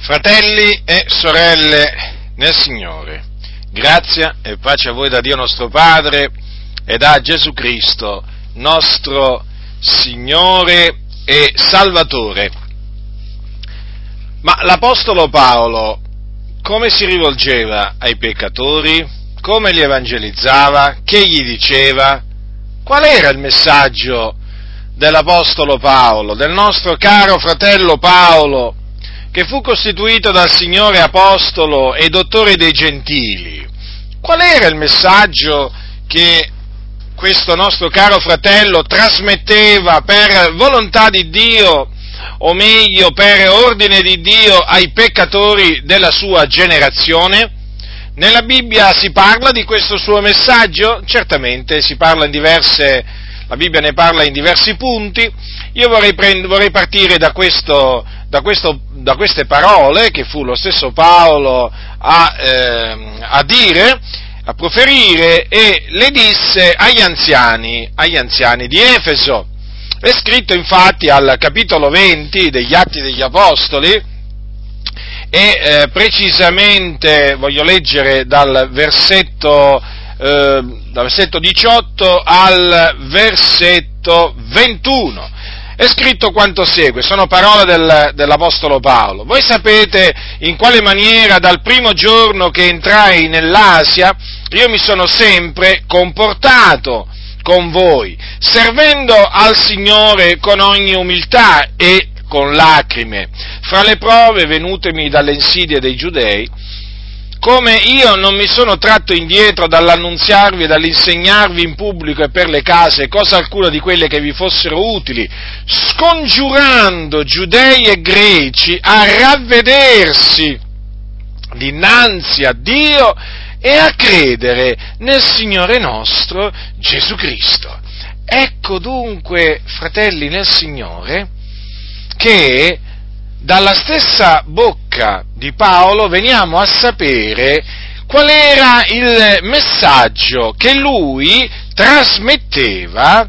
Fratelli e sorelle nel Signore, grazia e pace a voi da Dio nostro Padre e da Gesù Cristo, nostro Signore e Salvatore. Ma l'Apostolo Paolo come si rivolgeva ai peccatori? Come li evangelizzava? Che gli diceva? Qual era il messaggio dell'Apostolo Paolo, del nostro caro fratello Paolo, che fu costituito dal Signore Apostolo e dottore dei Gentili. Qual era il messaggio che questo nostro caro fratello trasmetteva per volontà di Dio, o meglio per ordine di Dio ai peccatori della sua generazione? Nella Bibbia si parla di questo suo messaggio? Certamente si parla in diverse la Bibbia ne parla in diversi punti, io vorrei, prend- vorrei partire da, questo, da, questo, da, queste parole che fu lo stesso Paolo a, eh, a dire, a proferire e le disse agli anziani, agli anziani di Efeso. È scritto infatti al capitolo 20 degli Atti degli Apostoli, e eh, precisamente voglio leggere dal versetto eh, dal versetto 18 al versetto 21. È scritto quanto segue, sono parole del, dell'Apostolo Paolo. Voi sapete in quale maniera dal primo giorno che entrai nell'Asia io mi sono sempre comportato con voi, servendo al Signore con ogni umiltà e con lacrime, fra le prove venutemi dalle insidie dei giudei, come io non mi sono tratto indietro dall'annunziarvi e dall'insegnarvi in pubblico e per le case cosa alcuna di quelle che vi fossero utili, scongiurando giudei e greci a ravvedersi dinanzi a Dio e a credere nel Signore nostro Gesù Cristo. Ecco dunque, fratelli nel Signore, che dalla stessa bocca di Paolo veniamo a sapere qual era il messaggio che lui trasmetteva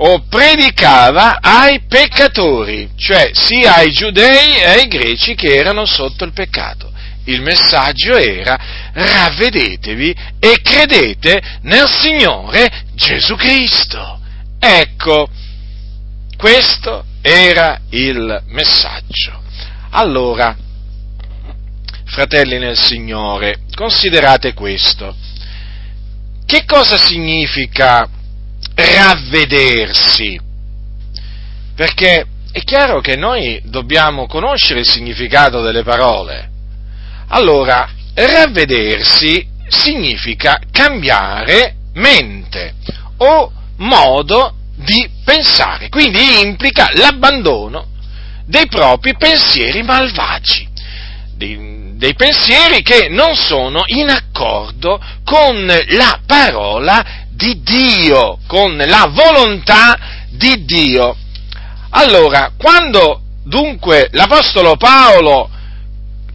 o predicava ai peccatori, cioè sia ai giudei e ai greci che erano sotto il peccato. Il messaggio era ravvedetevi e credete nel Signore Gesù Cristo. Ecco, questo era il messaggio. Allora, fratelli nel Signore, considerate questo. Che cosa significa ravvedersi? Perché è chiaro che noi dobbiamo conoscere il significato delle parole. Allora, ravvedersi significa cambiare mente o modo di pensare, quindi implica l'abbandono dei propri pensieri malvagi, dei, dei, pensieri che non sono in accordo con la parola di Dio, con la volontà di Dio. Allora, quando dunque l'Apostolo Paolo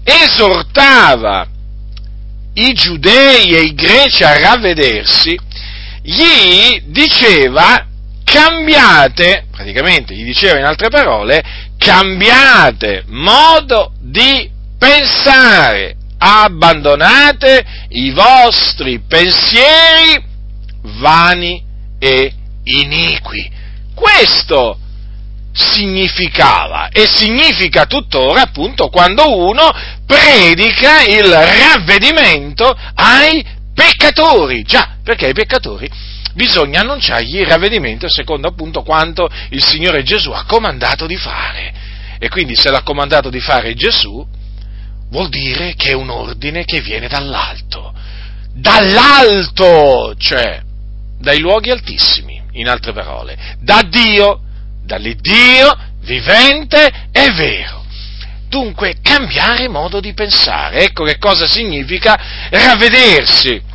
esortava i giudei e i greci a ravvedersi, gli diceva cambiate, praticamente gli diceva in altre parole, cambiate modo di pensare, abbandonate i vostri pensieri vani e iniqui. Questo significava e significa tuttora appunto quando uno predica il ravvedimento ai peccatori. Già, perché i peccatori bisogna annunciargli il ravvedimento secondo appunto quanto il Signore Gesù ha comandato di fare. E quindi se l'ha comandato di fare Gesù, vuol dire che è un ordine che viene dall'alto. Dall'alto, cioè dai luoghi altissimi, in altre parole, da Dio, dall'Iddio vivente e vero. Dunque, cambiare modo di pensare, ecco che cosa significa ravvedersi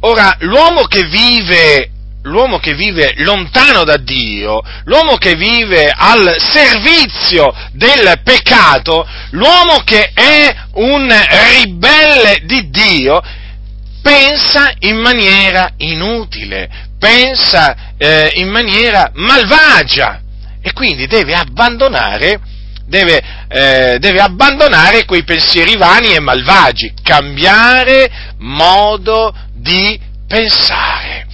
Ora, l'uomo che vive l'uomo che vive lontano da Dio, l'uomo che vive al servizio del peccato, l'uomo che è un ribelle di Dio, pensa in maniera inutile, pensa eh, in maniera malvagia e quindi deve abbandonare, deve, eh, deve abbandonare quei pensieri vani e malvagi, cambiare modo di pensare.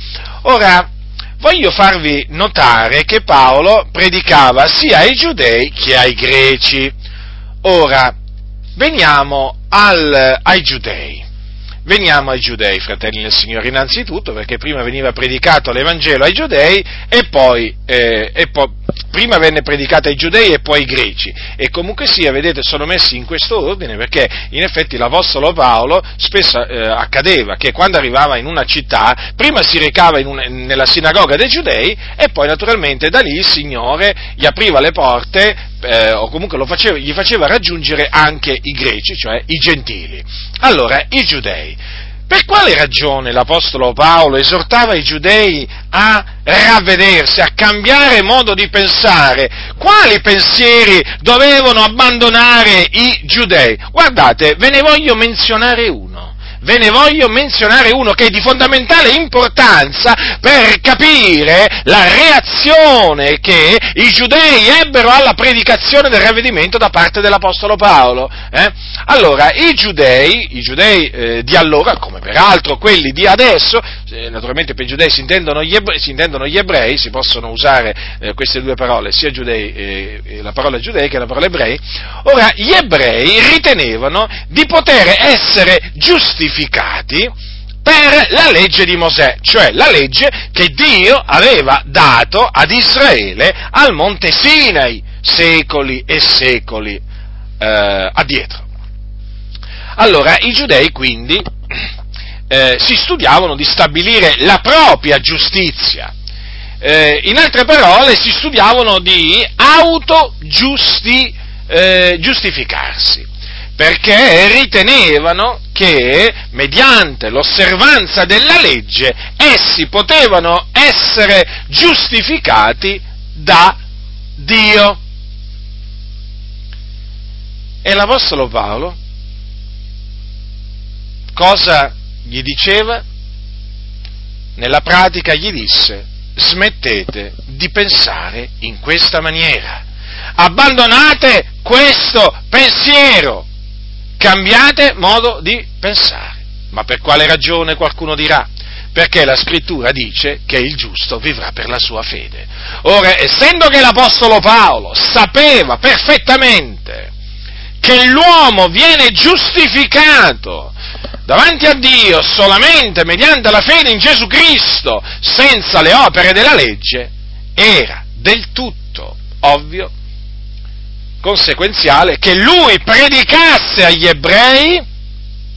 Ora, voglio farvi notare che Paolo predicava sia ai giudei che ai greci. Ora, veniamo al, ai giudei. Veniamo ai giudei, fratelli del Signore, innanzitutto perché prima veniva predicato l'Evangelo ai giudei e poi, eh, e poi prima venne predicato ai giudei e poi ai greci e comunque sia, vedete, sono messi in questo ordine perché in effetti l'Apostolo Paolo spesso eh, accadeva che quando arrivava in una città prima si recava un, nella sinagoga dei giudei e poi naturalmente da lì il Signore gli apriva le porte eh, o comunque faceva, gli faceva raggiungere anche i greci, cioè i gentili. Allora, i giudei per quale ragione l'Apostolo Paolo esortava i giudei a ravvedersi, a cambiare modo di pensare? Quali pensieri dovevano abbandonare i giudei? Guardate, ve ne voglio menzionare uno ve ne voglio menzionare uno che è di fondamentale importanza per capire la reazione che i giudei ebbero alla predicazione del ravvedimento da parte dell'Apostolo Paolo. Eh? Allora, i giudei, i giudei eh, di allora, come peraltro quelli di adesso, eh, naturalmente per i giudei si intendono gli ebrei, si, intendono gli ebrei, si possono usare eh, queste due parole, sia giudei, eh, la parola giudei che la parola ebrei, ora gli ebrei ritenevano di poter essere giustificati giustificati per la legge di Mosè, cioè la legge che Dio aveva dato ad Israele al monte Sinai secoli e secoli eh, addietro. Allora i giudei quindi eh, si studiavano di stabilire la propria giustizia, eh, in altre parole si studiavano di autogiustificarsi. Perché ritenevano che mediante l'osservanza della legge essi potevano essere giustificati da Dio. E l'Apostolo Paolo cosa gli diceva? Nella pratica gli disse, smettete di pensare in questa maniera, abbandonate questo pensiero, cambiate modo di pensare. Ma per quale ragione qualcuno dirà? Perché la scrittura dice che il giusto vivrà per la sua fede. Ora, essendo che l'Apostolo Paolo sapeva perfettamente che l'uomo viene giustificato davanti a Dio solamente mediante la fede in Gesù Cristo, senza le opere della legge, era del tutto ovvio conseguenziale che lui predicasse agli ebrei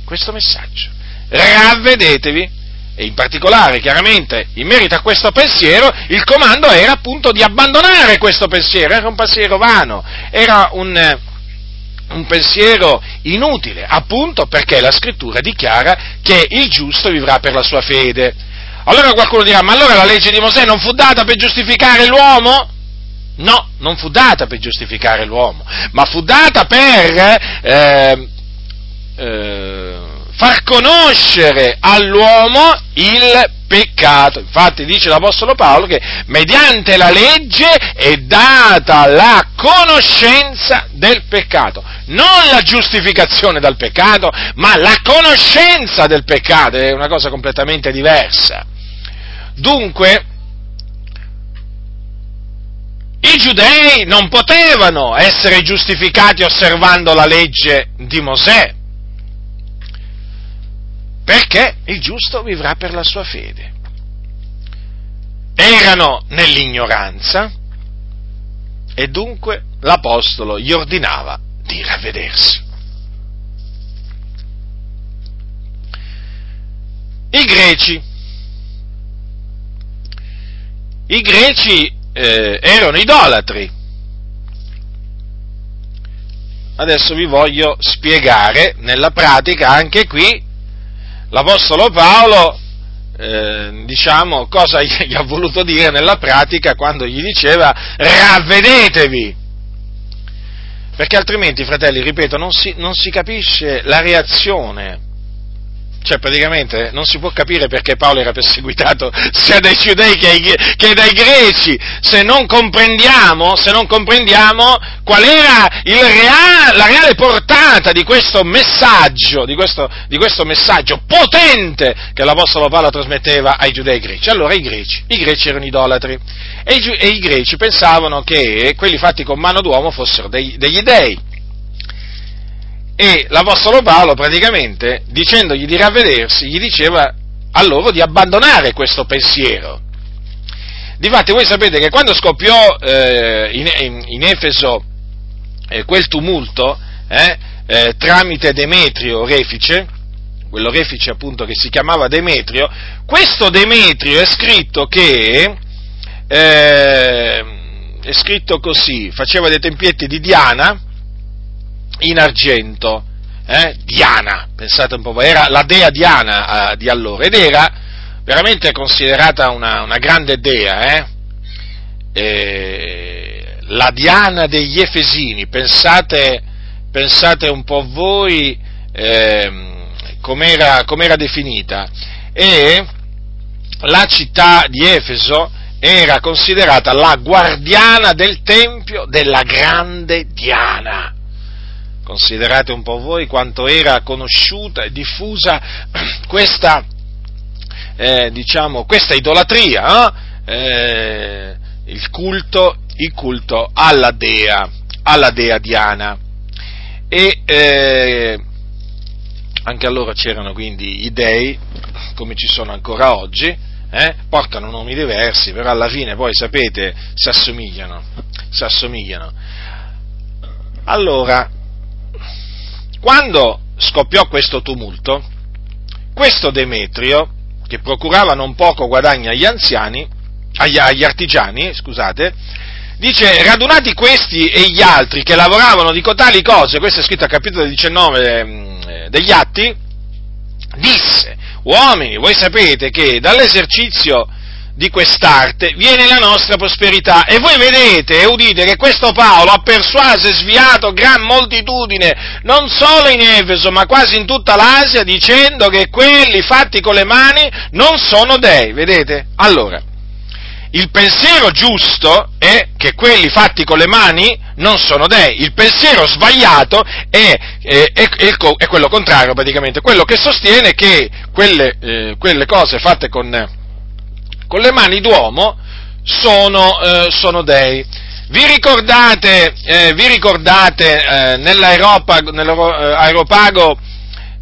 questo messaggio. Ravvedetevi. E in particolare, chiaramente, in merito a questo pensiero, il comando era appunto di abbandonare questo pensiero, era un pensiero vano, era un, un pensiero inutile, appunto perché la scrittura dichiara che il giusto vivrà per la sua fede. Allora qualcuno dirà, ma allora la legge di Mosè non fu data per giustificare l'uomo? No, non fu data per giustificare l'uomo, ma fu data per eh, eh, far conoscere all'uomo il peccato. Infatti dice l'Apostolo Paolo che mediante la legge è data la conoscenza del peccato, non la giustificazione dal peccato, ma la conoscenza del peccato, è una cosa completamente diversa. Dunque, i giudei non potevano essere giustificati osservando la legge di Mosè, perché il giusto vivrà per la sua fede. Erano nell'ignoranza e dunque l'Apostolo gli ordinava di ravvedersi. I greci. I greci eh, erano idolatri. Adesso vi voglio spiegare nella pratica anche qui l'Apostolo Paolo, eh, diciamo, cosa gli ha voluto dire nella pratica quando gli diceva ravvedetevi. Perché altrimenti, fratelli, ripeto, non si, non si capisce la reazione Cioè, praticamente non si può capire perché Paolo era perseguitato sia dai giudei che, che dai greci, se non comprendiamo, se non comprendiamo qual era reale, la reale portata di questo messaggio, di questo, di questo messaggio potente che l'Apostolo Paolo trasmetteva ai giudei greci. Allora i greci, i greci erano idolatri. E i, e i greci pensavano che quelli fatti con mano d'uomo fossero dei, degli dei e l'Apostolo Paolo praticamente, dicendogli di ravvedersi, gli diceva a loro di abbandonare questo pensiero. Difatti voi sapete che quando scoppiò eh, in, in, Efeso eh, quel tumulto eh, eh tramite Demetrio Refice, quello Refice appunto che si chiamava Demetrio, questo Demetrio è scritto che eh, è scritto così, faceva dei tempietti di Diana, in argento, eh? Diana, pensate un po', era la dea Diana eh, di allora ed era veramente considerata una, una grande dea, eh? E, la Diana degli Efesini, pensate, pensate un po' voi eh, com'era, com'era definita. E la città di Efeso era considerata la guardiana del tempio della grande Diana. Considerate un po' voi quanto era conosciuta e diffusa questa, eh, diciamo, questa idolatria, eh? il, culto, il, culto, alla dea, alla dea Diana. E eh, anche allora c'erano quindi i dei, come ci sono ancora oggi, eh, portano nomi diversi, però alla fine poi sapete si assomigliano, si assomigliano. Allora, quando scoppiò questo tumulto, questo Demetrio, che procurava non poco guadagno agli anziani, agli, agli artigiani, scusate, dice, radunati questi e gli altri che lavoravano di cotali cose, questo è scritto al capitolo 19 mm, degli Atti, disse, uomini, voi sapete che dall'esercizio di quest'arte viene la nostra prosperità. E voi vedete e udite che questo Paolo ha persuaso e sviato gran moltitudine, non solo in Efeso, ma quasi in tutta l'Asia, dicendo che quelli fatti con le mani non sono dei. Vedete? Allora, il pensiero giusto è che quelli fatti con le mani non sono dei, il pensiero sbagliato è, è, è, è quello contrario praticamente, quello che sostiene che quelle, eh, quelle cose fatte con, con le mani d'uomo sono, eh, sono dei. Vi ricordate, eh, vi ricordate eh, nell'aeropago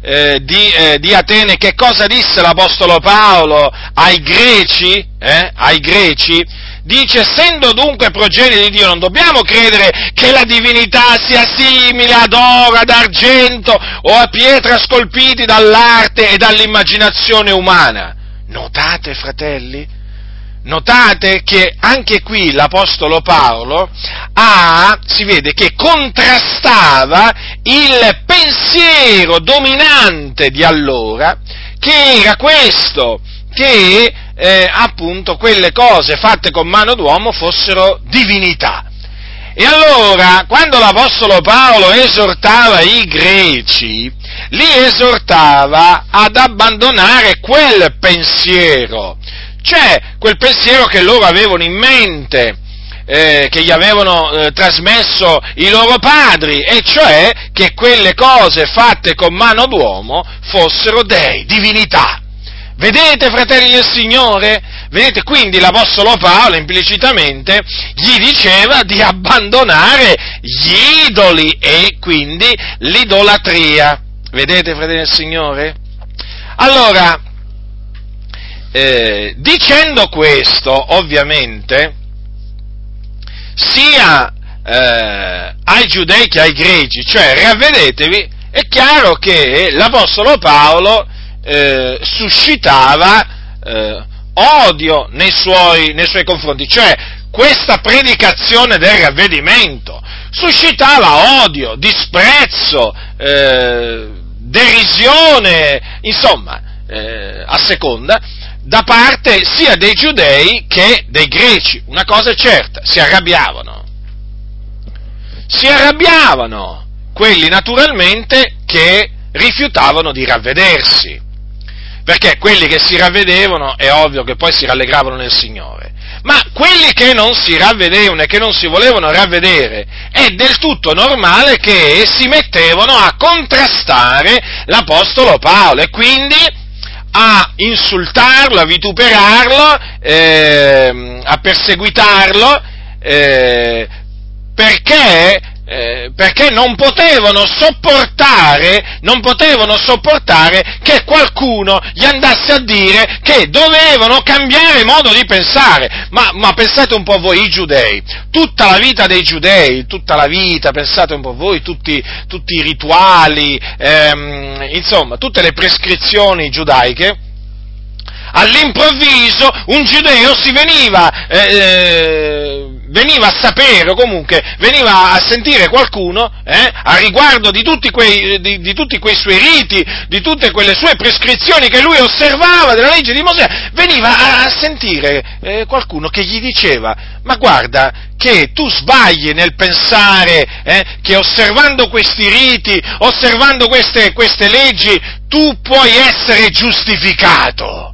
eh, eh, di, di, Atene che cosa disse l'Apostolo Paolo ai greci? ai greci? Dice, essendo dunque progenie di Dio, non dobbiamo credere che la divinità sia simile ad oro, ad argento o a pietra scolpiti dall'arte e dall'immaginazione umana. Notate, fratelli? Notate che anche qui l'Apostolo Paolo ha, si vede che contrastava il pensiero dominante di allora, che era questo, che eh, appunto quelle cose fatte con mano d'uomo fossero divinità. E allora, quando l'Apostolo Paolo esortava i greci, li esortava ad abbandonare quel pensiero, c'è quel pensiero che loro avevano in mente, eh, che gli avevano eh, trasmesso i loro padri, e cioè che quelle cose fatte con mano d'uomo fossero dei, divinità. Vedete, fratelli del Signore? Vedete, quindi l'Apostolo Paolo implicitamente gli diceva di abbandonare gli idoli e quindi l'idolatria. Vedete, fratelli del Signore? Allora, eh, dicendo questo, ovviamente, sia eh, ai giudei che ai greci, cioè ravvedetevi, è chiaro che l'Apostolo Paolo eh, suscitava eh, odio nei suoi, nei suoi confronti, cioè questa predicazione del ravvedimento. Suscitava odio, disprezzo, eh, derisione, insomma, eh, a seconda, da parte sia dei giudei che dei greci. Una cosa è certa, si arrabbiavano. Si arrabbiavano quelli naturalmente che rifiutavano di ravvedersi. perché quelli che si ravvedevano è ovvio che poi si rallegravano nel Signore, ma quelli che non si ravvedevano e che non si volevano ravvedere è del tutto normale che si mettevano a contrastare l'Apostolo Paolo e quindi a insultarlo, a vituperarlo, eh, a perseguitarlo, eh, perché eh, perché non potevano sopportare, non potevano sopportare che qualcuno gli andasse a dire che dovevano cambiare modo di pensare. Ma, ma, pensate un po' voi, i giudei, tutta la vita dei giudei, tutta la vita, pensate un po' voi, tutti, tutti i rituali, ehm, insomma, tutte le prescrizioni giudaiche, all'improvviso un giudeo si veniva, eh, eh veniva a sapere o comunque veniva a sentire qualcuno eh, a riguardo di tutti, quei, di, di tutti, quei, suoi riti, di tutte quelle sue prescrizioni che lui osservava della legge di Mosè, veniva a, a sentire eh, qualcuno che gli diceva ma guarda che tu sbagli nel pensare eh, che osservando questi riti, osservando queste, queste leggi, tu puoi essere giustificato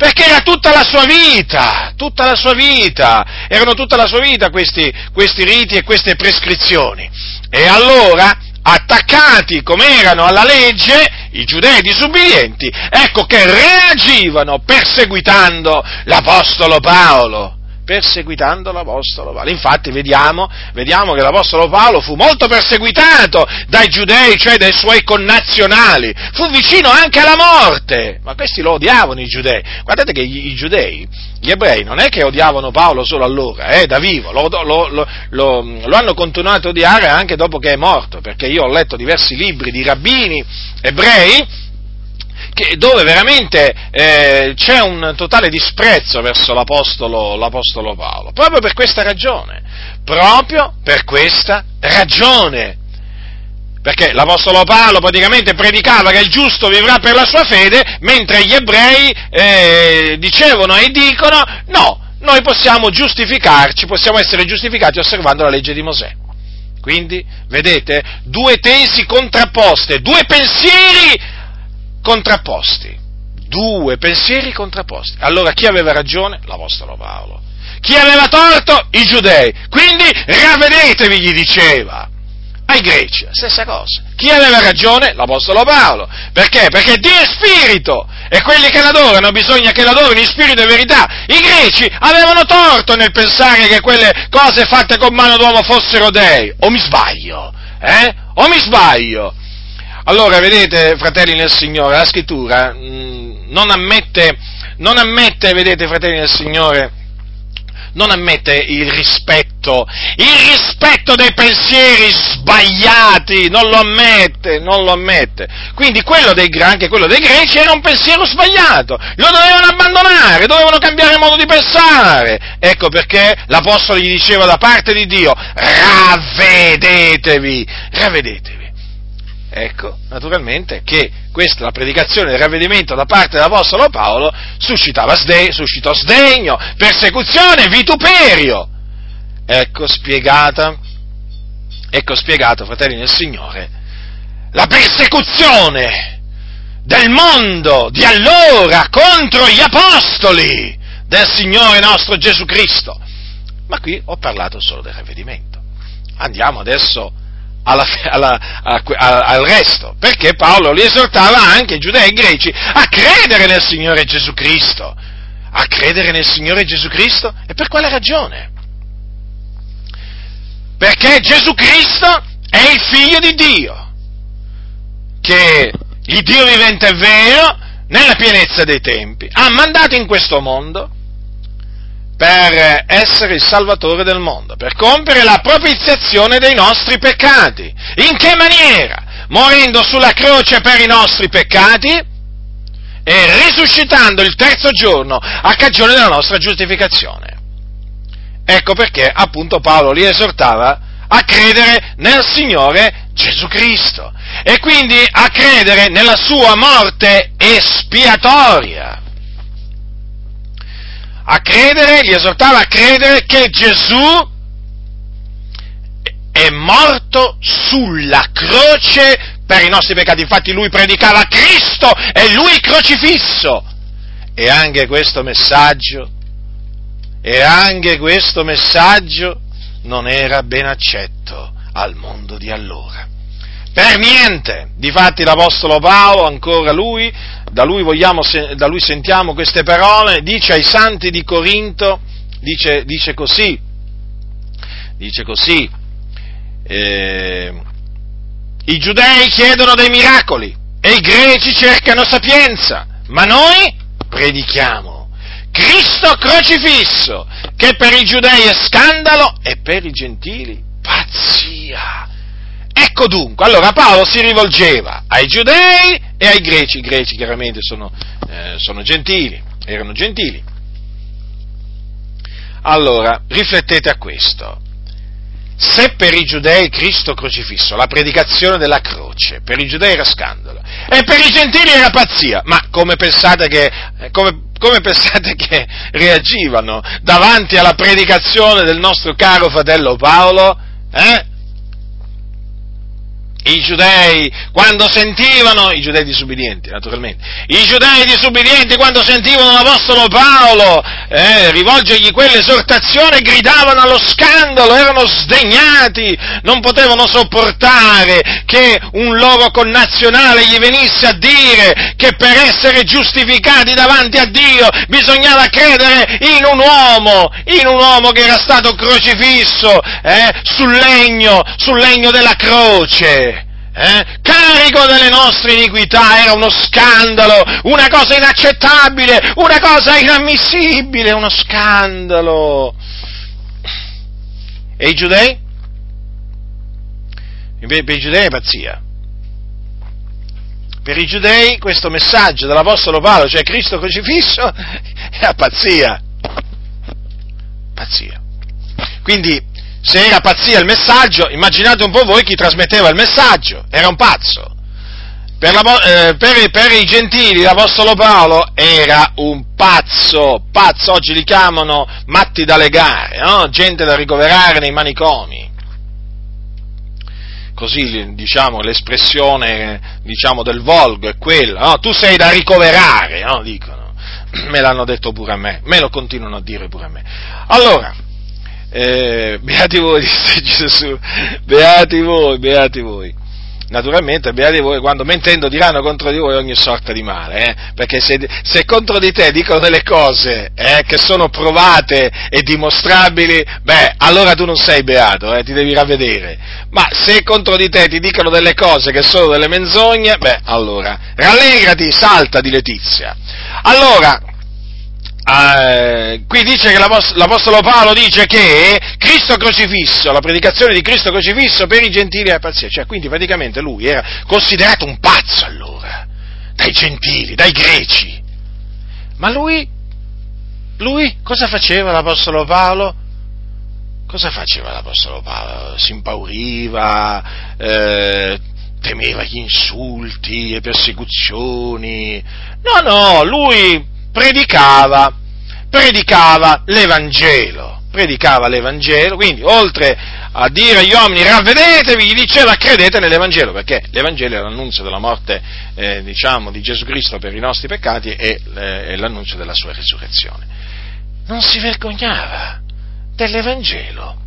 perché era tutta la sua vita, tutta la sua vita, erano tutta la sua vita questi, questi riti e queste prescrizioni. E allora, attaccati come erano alla legge, i giudei disubbidienti, ecco che reagivano perseguitando l'Apostolo Paolo perseguitando l'Apostolo Paolo. Infatti vediamo, vediamo, che l'Apostolo Paolo fu molto perseguitato dai giudei, cioè dai suoi connazionali, fu vicino anche alla morte, ma questi lo odiavano i giudei. Guardate che i, giudei, gli ebrei, non è che odiavano Paolo solo allora, eh, da vivo, lo, lo, lo, lo hanno continuato a odiare anche dopo che è morto, perché io ho letto diversi libri di rabbini ebrei, che, dove veramente eh, c'è un totale disprezzo verso l'apostolo, l'apostolo Paolo, proprio per questa ragione, proprio per questa ragione. Perché l'Apostolo Paolo praticamente predicava che il giusto vivrà per la sua fede, mentre gli ebrei eh, dicevano e dicono no, noi possiamo giustificarci, possiamo essere giustificati osservando la legge di Mosè. Quindi, vedete, due tesi contrapposte, due pensieri contrapposti, due pensieri contrapposti. Allora chi aveva ragione? L'Apostolo Paolo. Chi aveva torto? I giudei. Quindi ravvedetevi, gli diceva. Ai greci, la stessa cosa. Chi aveva ragione? L'Apostolo Paolo. Perché? Perché Dio è spirito e quelli che l'adorano bisogna che l'adorino in spirito e verità. I greci avevano torto nel pensare che quelle cose fatte con mano d'uomo fossero dei. O mi sbaglio? Eh? O mi sbaglio? Allora, vedete, fratelli nel Signore, la scrittura mh, mm, non ammette, non ammette, vedete, fratelli nel Signore, non ammette il rispetto, il rispetto dei pensieri sbagliati, non lo ammette, non lo ammette. Quindi quello dei, anche quello dei greci era un pensiero sbagliato, lo dovevano abbandonare, dovevano cambiare modo di pensare. Ecco perché l'Apostolo gli diceva da parte di Dio, ravvedetevi, ravvedetevi. Ecco, naturalmente che questa, la predicazione del ravvedimento da parte dell'Apostolo Paolo suscitava sde- suscitò sdegno, persecuzione, vituperio. Ecco spiegata, ecco spiegato, fratelli nel Signore, la persecuzione del mondo di allora contro gli apostoli del Signore nostro Gesù Cristo. Ma qui ho parlato solo del ravvedimento. Andiamo adesso alla, alla, a, a, al resto, perché Paolo li esortava anche i giudei e i greci a credere nel Signore Gesù Cristo. A credere nel Signore Gesù Cristo? E per quale ragione? Perché Gesù Cristo è il figlio di Dio, che il Dio vivente è vero, nella pienezza dei tempi, ha mandato in questo mondo per essere il Salvatore del mondo, per compiere la propiziazione dei nostri peccati. In che maniera? Morendo sulla croce per i nostri peccati e risuscitando il terzo giorno a cagione della nostra giustificazione. Ecco perché appunto Paolo li esortava a credere nel Signore Gesù Cristo e quindi a credere nella sua morte espiatoria a credere, li esortava a credere che Gesù è morto sulla croce per i nostri peccati. Infatti lui predicava Cristo e lui crocifisso. E anche questo messaggio, e anche questo messaggio non era ben accetto al mondo di allora. Per niente! Difatti l'Apostolo Paolo, ancora lui, da lui, vogliamo, da lui sentiamo queste parole, dice ai santi di Corinto, dice, dice così, dice così, eh, i giudei chiedono dei miracoli e i greci cercano sapienza, ma noi predichiamo Cristo crocifisso, che per i giudei è scandalo e per i gentili pazzia. Ecco dunque, allora Paolo si rivolgeva ai giudei e ai greci, i greci chiaramente sono, eh, sono gentili, erano gentili. Allora, riflettete a questo. Se per i giudei Cristo crocifisso, la predicazione della croce, per i giudei era scandalo, e per i gentili era pazzia, ma come pensate che, eh, come, come pensate che reagivano davanti alla predicazione del nostro caro fratello Paolo? Eh? I giudei, quando sentivano, i giudei disubbidienti naturalmente, i giudei disubbidienti quando sentivano l'Apostolo Paolo eh, rivolgergli quell'esortazione gridavano allo scandalo, erano sdegnati, non potevano sopportare che un loro connazionale gli venisse a dire che per essere giustificati davanti a Dio bisognava credere in un uomo, in un uomo che era stato crocifisso eh, sul legno, sul legno della croce eh? carico delle nostre iniquità, era uno scandalo, una cosa inaccettabile, una cosa inammissibile, uno scandalo. E i giudei? Per i giudei è pazzia. Per i giudei questo messaggio dell'Apostolo Paolo, cioè Cristo crocifisso, è pazzia. Pazzia. Quindi se era pazzia il messaggio, immaginate un po' voi chi trasmetteva il messaggio, era un pazzo. Per, la, eh, per, per, i gentili l'Apostolo Paolo era un pazzo, pazzo, oggi li chiamano matti da legare, no? gente da ricoverare nei manicomi. Così diciamo l'espressione diciamo, del volgo è quella, no? tu sei da ricoverare, no? dicono, me l'hanno detto pure a me, me lo continuano a dire pure a me. Allora, eh, beati voi, disse Gesù, beati voi, beati voi. Naturalmente, beati voi quando mentendo diranno contro di voi ogni sorta di male, eh? perché se, se, contro di te dicono delle cose eh, che sono provate e dimostrabili, beh, allora tu non sei beato, eh, ti devi ravvedere. Ma se contro di te ti dicono delle cose che sono delle menzogne, beh, allora, rallegrati, salta di letizia. Allora, eh, qui dice che l'Apostolo Paolo dice che Cristo crocifisso, la predicazione di Cristo crocifisso per i gentili è pazzia, cioè quindi praticamente lui era considerato un pazzo allora, dai gentili, dai greci. Ma lui, lui cosa faceva l'Apostolo Paolo? Cosa faceva l'Apostolo Paolo? Si impauriva, eh, temeva gli insulti, le persecuzioni. No, no, lui predicava, predicava l'Evangelo, predicava l'Evangelo, quindi oltre a dire agli uomini ravvedetevi, gli diceva credete nell'Evangelo, perché l'Evangelo è l'annunzio della morte, eh, diciamo, di Gesù Cristo per i nostri peccati e eh, l'annunzio della sua risurrezione. Non si vergognava dell'Evangelo.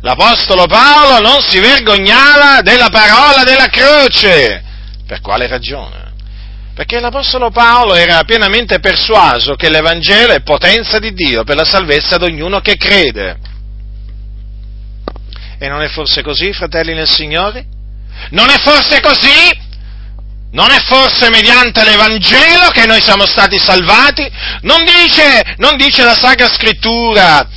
L'Apostolo Paolo non si vergognava della parola della croce. Per quale ragione? Perché l'Apostolo Paolo era pienamente persuaso che l'Evangelo è potenza di Dio per la salvezza di ognuno che crede. E non è forse così, fratelli nel Signore? Non è forse così? Non è forse mediante l'Evangelo che noi siamo stati salvati? Non dice, non dice la Sacra Scrittura,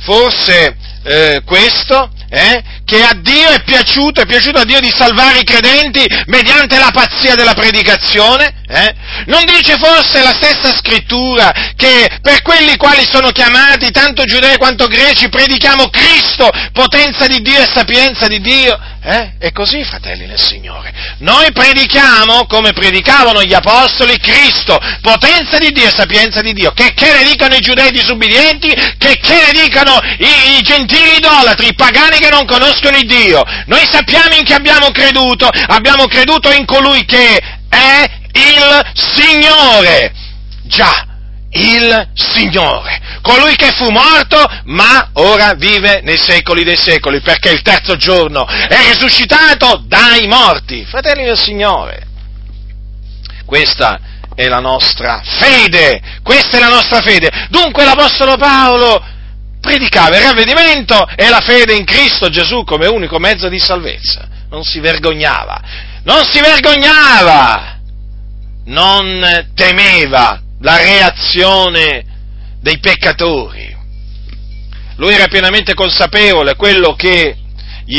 forse eh, questo? eh, che a Dio è piaciuto, è piaciuto a Dio di salvare i credenti mediante la pazzia della predicazione? Eh? Non dice forse la stessa scrittura che per quelli quali sono chiamati, tanto giudei quanto greci, predichiamo Cristo, potenza di Dio e sapienza di Dio? Eh? È così, fratelli nel Signore. Noi predichiamo, come predicavano gli apostoli, Cristo, potenza di Dio e sapienza di Dio. Che, che ne dicano i giudei disubbidienti, che, che ne dicano i, i gentili idolatri, i pagani che non conoscono il Dio. Noi sappiamo in chi abbiamo creduto, abbiamo creduto in colui che è il Signore. Già, il Signore, colui che fu morto ma ora vive nei secoli dei secoli, perché il terzo giorno è risuscitato dai morti. Fratelli del Signore, questa è la nostra fede, questa è la nostra fede. Dunque l'Apostolo Paolo predicava il ravvedimento e la fede in Cristo Gesù come unico mezzo di salvezza. Non si vergognava, non si vergognava, non temeva la reazione dei peccatori. Lui era pienamente consapevole quello che,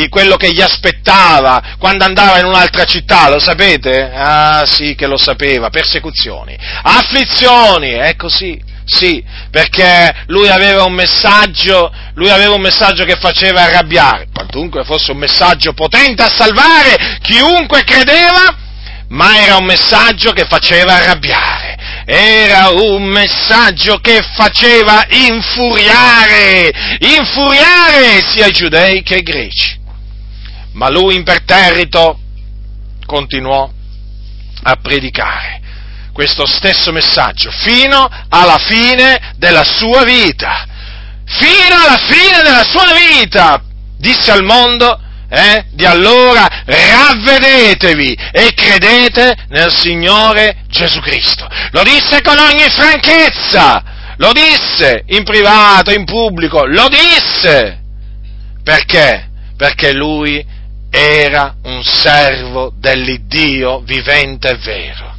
quello che gli aspettava quando andava in un'altra città, lo sapete? Ah sì che lo sapeva, persecuzioni, afflizioni, è così. Sì, perché lui aveva un messaggio, lui aveva un messaggio che faceva arrabbiare, quantunque fosse un messaggio potente a salvare chiunque credeva, ma era un messaggio che faceva arrabbiare. Era un messaggio che faceva infuriare, infuriare sia i giudei che i greci. Ma lui imperterrito continuò a predicare questo stesso messaggio fino alla fine della sua vita. Fino alla fine della sua vita disse al mondo eh, di allora ravvedetevi e credete nel Signore Gesù Cristo. Lo disse con ogni franchezza, lo disse in privato, in pubblico, lo disse. Perché? Perché lui era un servo dell'Iddio vivente e vero.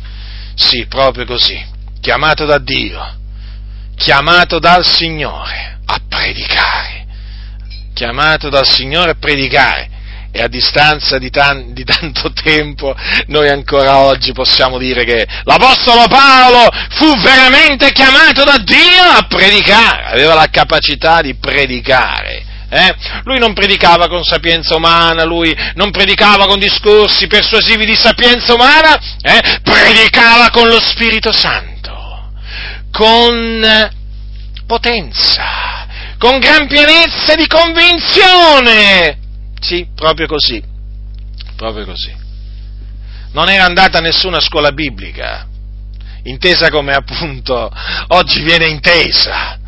Sì, proprio così, chiamato da Dio, chiamato dal Signore a predicare, chiamato dal Signore a predicare. E a distanza di, tan- di, tanto tempo noi ancora oggi possiamo dire che l'Apostolo Paolo fu veramente chiamato da Dio a predicare, aveva la capacità di predicare. Eh? Lui non predicava con sapienza umana, lui non predicava con discorsi persuasivi di sapienza umana, eh? predicava con lo Spirito Santo, con potenza, con gran pienezza di convinzione sì, proprio così, proprio così. Non era andata a nessuna scuola biblica, intesa come appunto oggi viene intesa.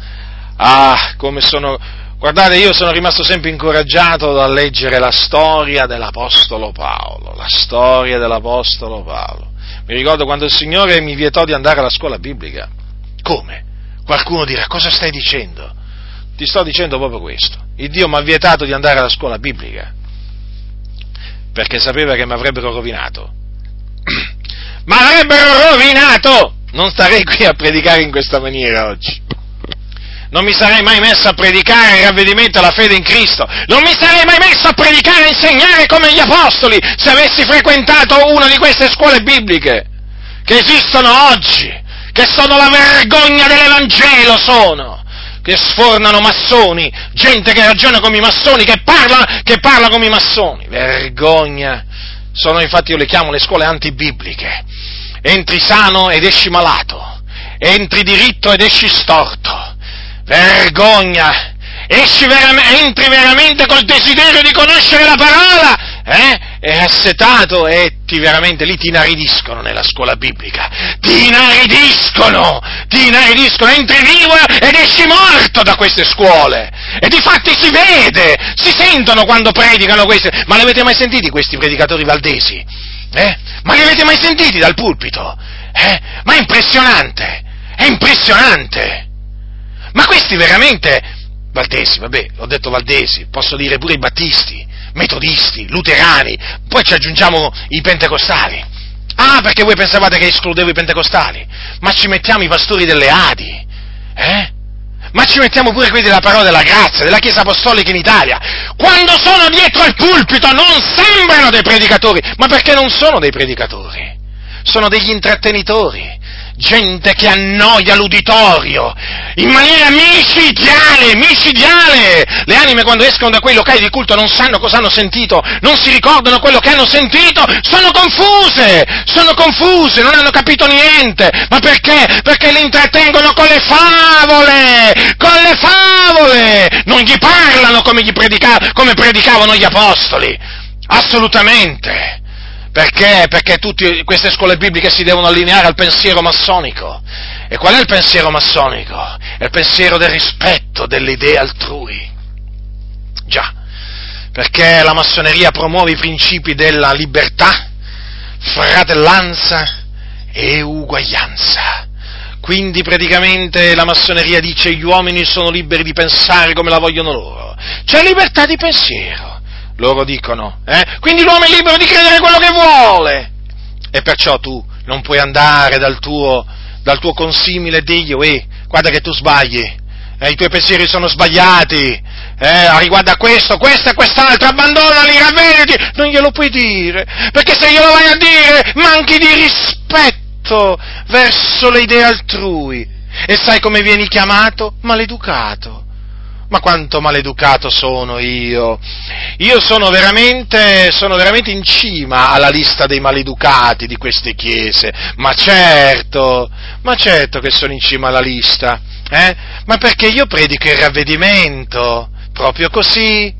Ah, come sono... Guardate, io sono rimasto sempre incoraggiato dal leggere la storia dell'Apostolo Paolo, la storia dell'Apostolo Paolo. Mi ricordo quando il Signore mi vietò di andare alla scuola biblica. Come? Qualcuno dirà, cosa stai dicendo? Ti sto dicendo proprio questo. Il Dio mi ha vietato di andare alla scuola biblica perché sapeva che mi avrebbero rovinato. ma avrebbero rovinato! Non starei qui a predicare in questa maniera oggi. Non mi sarei mai messo a predicare il ravvedimento alla fede in Cristo. Non mi sarei mai messo a predicare e insegnare come gli apostoli se avessi frequentato una di queste scuole bibliche che esistono oggi, che sono la vergogna dell'Evangelo, sono che sfornano massoni, gente che ragiona come i massoni, che parla, che parla come i massoni. Vergogna! Sono infatti, io le chiamo le scuole antibibliche. Entri sano ed esci malato, entri diritto ed esci storto. Vergogna! Veramente, entri veramente col desiderio di conoscere la parola, eh? È assetato e ti veramente lì ti inaridiscono nella scuola biblica. Ti inaridiscono! Ti inaridiscono! Entri vivo ed esci morto da queste scuole! E di fatti si vede! Si sentono quando predicano queste. Ma li avete mai sentiti questi predicatori valdesi? Eh? Ma li avete mai sentiti dal pulpito? Eh? Ma è impressionante! È impressionante! Ma questi veramente Valdesi, vabbè, ho detto Valdesi, posso dire pure i battisti, metodisti, luterani, poi ci aggiungiamo i pentecostali. Ah, perché voi pensavate che escludevo i pentecostali? Ma ci mettiamo i pastori delle Adi, eh? Ma ci mettiamo pure quelli della parola della grazia, della Chiesa Apostolica in Italia. Quando sono dietro al pulpito non sembrano dei predicatori, ma perché non sono dei predicatori? Sono degli intrattenitori, gente che annoia l'uditorio in maniera micidiale, micidiale. Le anime quando escono da quei locali di culto non sanno cosa hanno sentito, non si ricordano quello che hanno sentito, sono confuse, sono confuse, non hanno capito niente. Ma perché? Perché li intrattengono con le favole, con le favole. Non gli parlano come, gli predica- come predicavano gli apostoli. Assolutamente. Perché? Perché tutte queste scuole bibliche si devono allineare al pensiero massonico. E qual è il pensiero massonico? È il pensiero del rispetto delle idee altrui. Già, perché la massoneria promuove i principi della libertà, fratellanza e uguaglianza. Quindi praticamente la massoneria dice gli uomini sono liberi di pensare come la vogliono loro. C'è libertà di pensiero loro dicono, eh? Quindi l'uomo è libero di credere quello che vuole. E perciò tu non puoi andare dal tuo, dal tuo consimile e dirgli, eh, guarda che tu sbagli, eh, i tuoi pensieri sono sbagliati, eh, riguardo a questo, questo e quest'altro, abbandonali, ravvediti, non glielo puoi dire, perché se glielo vai a dire manchi di rispetto verso le idee altrui. E sai come vieni chiamato? Maleducato. Ma quanto maleducato sono io! Io sono veramente, sono veramente in cima alla lista dei maleducati di queste chiese. Ma certo, ma certo che sono in cima alla lista. Eh? Ma perché io predico il ravvedimento, proprio così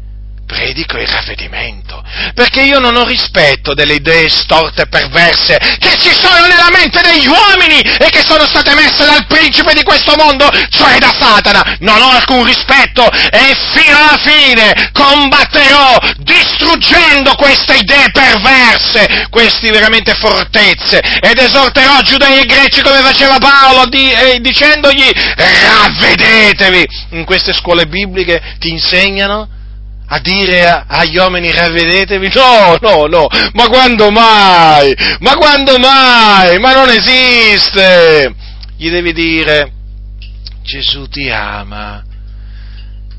predico il ravvedimento, perché io non ho rispetto delle idee storte e perverse che ci sono nella mente degli uomini e che sono state messe dal principe di questo mondo, cioè da Satana. Non ho alcun rispetto e fino alla fine combatterò distruggendo queste idee perverse, queste veramente fortezze, ed esorterò giudei e greci come faceva Paolo di, eh, dicendogli ravvedetevi. In queste scuole bibliche ti insegnano a dire agli uomini ravvedetevi? No, no, no, ma quando mai? Ma quando mai? Ma non esiste! Gli devi dire Gesù ti ama,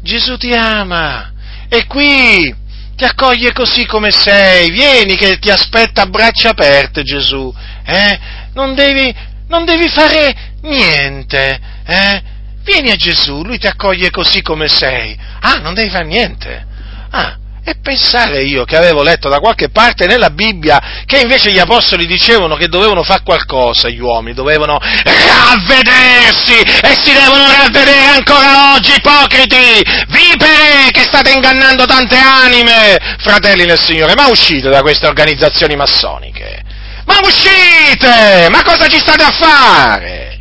Gesù ti ama, e qui ti accoglie così come sei, vieni che ti aspetta a braccia aperte Gesù, eh? Non devi, non devi fare niente, eh? Vieni a Gesù, lui ti accoglie così come sei. Ah, non devi fare niente. Ah, e pensare io che avevo letto da qualche parte nella Bibbia che invece gli apostoli dicevano che dovevano fare qualcosa gli uomini, dovevano ravvedersi e si devono ravvedere ancora oggi, ipocriti, vipere che state ingannando tante anime, fratelli del Signore, ma uscite da queste organizzazioni massoniche, ma uscite, ma cosa ci state a fare?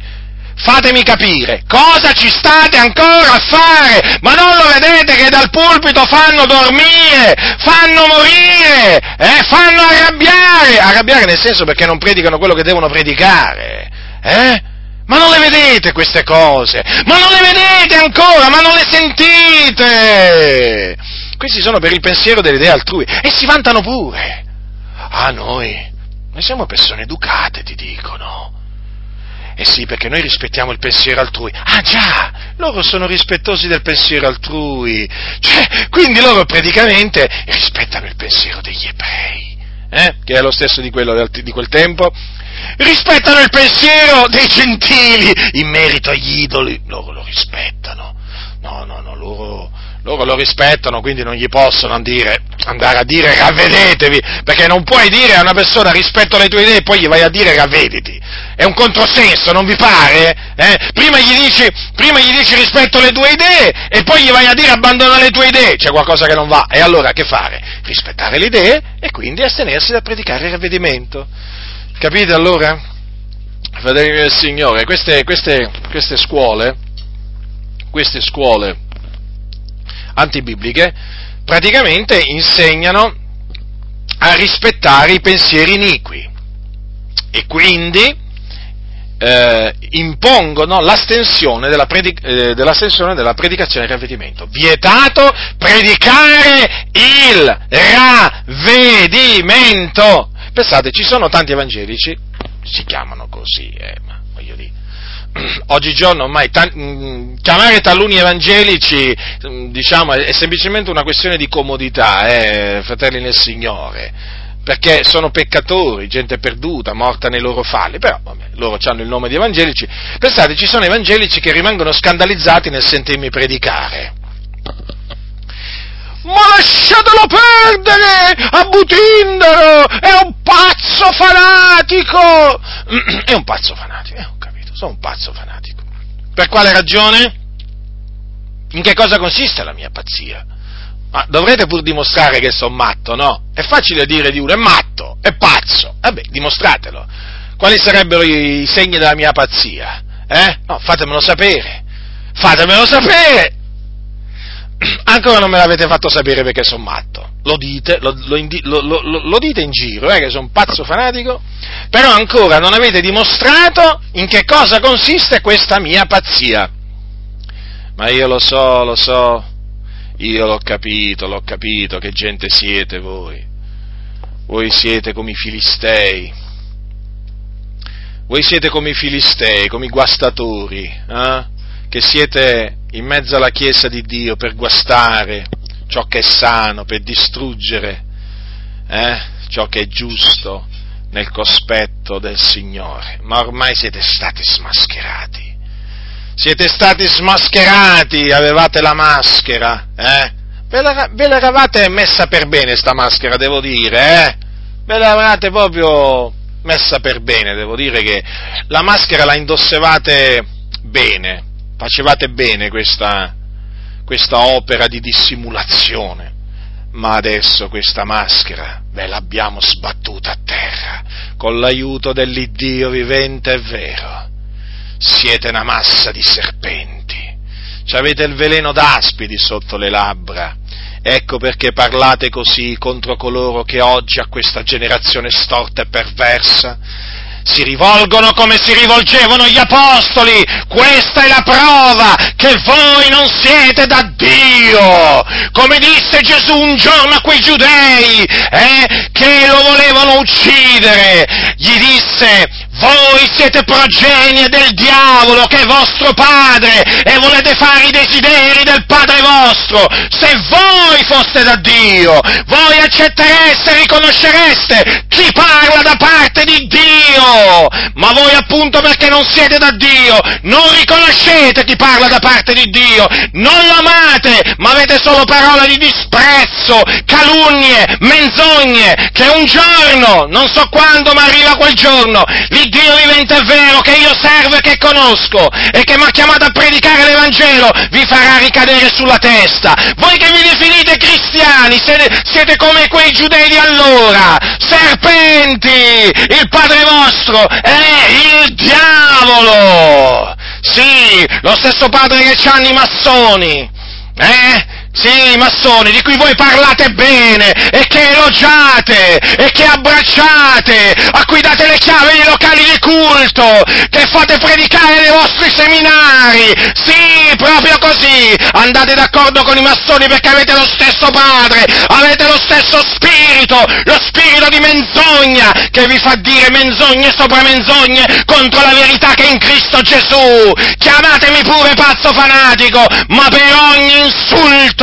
Fatemi capire, cosa ci state ancora a fare? Ma non lo vedete che dal pulpito fanno dormire, fanno morire, eh? fanno arrabbiare, arrabbiare nel senso perché non predicano quello che devono predicare, eh? Ma non le vedete queste cose? Ma non le vedete ancora? Ma non le sentite? Questi sono per il pensiero delle idee altrui e si vantano pure. Ah, noi, noi siamo persone educate, ti dicono. Eh sì, perché noi rispettiamo il pensiero altrui. Ah già, loro sono rispettosi del pensiero altrui. Cioè, quindi loro praticamente rispettano il pensiero degli ebrei, eh? che è lo stesso di, quello, di quel tempo. Rispettano il pensiero dei gentili in merito agli idoli. Loro lo rispettano. No, no, no, loro, loro lo rispettano, quindi non gli possono dire, andare a dire ravvedetevi, perché non puoi dire a una persona rispetto alle tue idee e poi gli vai a dire ravvediti. È un controsenso, non vi pare? Eh? Prima, gli dici, prima gli dici rispetto alle tue idee e poi gli vai a dire abbandona le tue idee, c'è qualcosa che non va. E allora che fare? Rispettare le idee e quindi astenersi da predicare il ravvedimento. Capite allora? Fratelli del Signore, queste, queste, queste scuole, queste scuole antibibliche praticamente insegnano a rispettare i pensieri iniqui e quindi eh, impongono l'astensione della, predic- eh, dell'astensione della predicazione del ravvedimento. Vietato predicare il ravvedimento. Pensate, ci sono tanti evangelici, si chiamano così, eh, ma voglio dire, oggigiorno ormai ta- mm, chiamare taluni evangelici mm, diciamo, è semplicemente una questione di comodità, eh, fratelli nel Signore, perché sono peccatori, gente perduta, morta nei loro falli, però vabbè, loro hanno il nome di evangelici. Pensate, ci sono evangelici che rimangono scandalizzati nel sentirmi predicare. Ma lasciatelo perdere! A Butindaro! È un pazzo fanatico! È un pazzo fanatico, sono un pazzo fanatico. Per quale ragione? In che cosa consiste la mia pazzia? Ma dovrete pur dimostrare che sono matto, no? È facile dire di uno, è matto, è pazzo. Vabbè, dimostratelo. Quali sarebbero i segni della mia pazzia? Eh? No, fatemelo sapere. Fatemelo sapere! Ancora non me l'avete fatto sapere perché sono matto. Lo dite, lo, lo, lo dite in giro, eh, che sono un pazzo fanatico, però ancora non avete dimostrato in che cosa consiste questa mia pazzia. Ma io lo so, lo so, io l'ho capito, l'ho capito, che gente siete voi. Voi siete come i filistei. Voi siete come i filistei, come i guastatori, eh? che siete in mezzo alla Chiesa di Dio per guastare ciò che è sano, per distruggere eh? ciò che è giusto nel cospetto del Signore. Ma ormai siete stati smascherati siete stati smascherati, avevate la maschera, eh? Ve, la, ve l'eravate messa per bene sta maschera, devo dire, eh? Ve l'eravate proprio messa per bene, devo dire che la maschera la indossevate bene, facevate bene questa, questa opera di dissimulazione, ma adesso questa maschera ve l'abbiamo sbattuta a terra. Con l'aiuto dell'Iddio vivente e vero. Siete una massa di serpenti, ci avete il veleno d'aspidi sotto le labbra. Ecco perché parlate così contro coloro che oggi a questa generazione storta e perversa si rivolgono come si rivolgevano gli apostoli. Questa è la prova che voi non siete da Dio. Come disse Gesù un giorno a quei giudei eh, che lo volevano uccidere, gli disse voi siete progenie del diavolo che è vostro padre e volete fare i desideri del padre vostro. Se voi foste da Dio, voi accettereste e riconoscereste chi parla da parte di Dio. Ma voi appunto perché non siete da Dio, non riconoscete chi parla da parte di Dio, non lo amate, ma avete solo parole di disprezzo, calunnie, menzogne, che un giorno, non so quando, ma arriva quel giorno, Dio vivente è vero che io servo e che conosco e che mi ha chiamato a predicare l'Evangelo, vi farà ricadere sulla testa. Voi che vi definite cristiani siete, siete come quei giudei di allora, serpenti, il padre vostro è il diavolo. Sì, lo stesso padre che hanno i massoni. Eh? Sì, i massoni di cui voi parlate bene e che elogiate e che abbracciate, a cui date le chiavi dei locali di culto, che fate predicare nei vostri seminari. Sì, proprio così. Andate d'accordo con i massoni perché avete lo stesso padre, avete lo stesso spirito, lo spirito di menzogna che vi fa dire menzogne sopra menzogne contro la verità che è in Cristo Gesù. Chiamatemi pure pazzo fanatico, ma per ogni insulto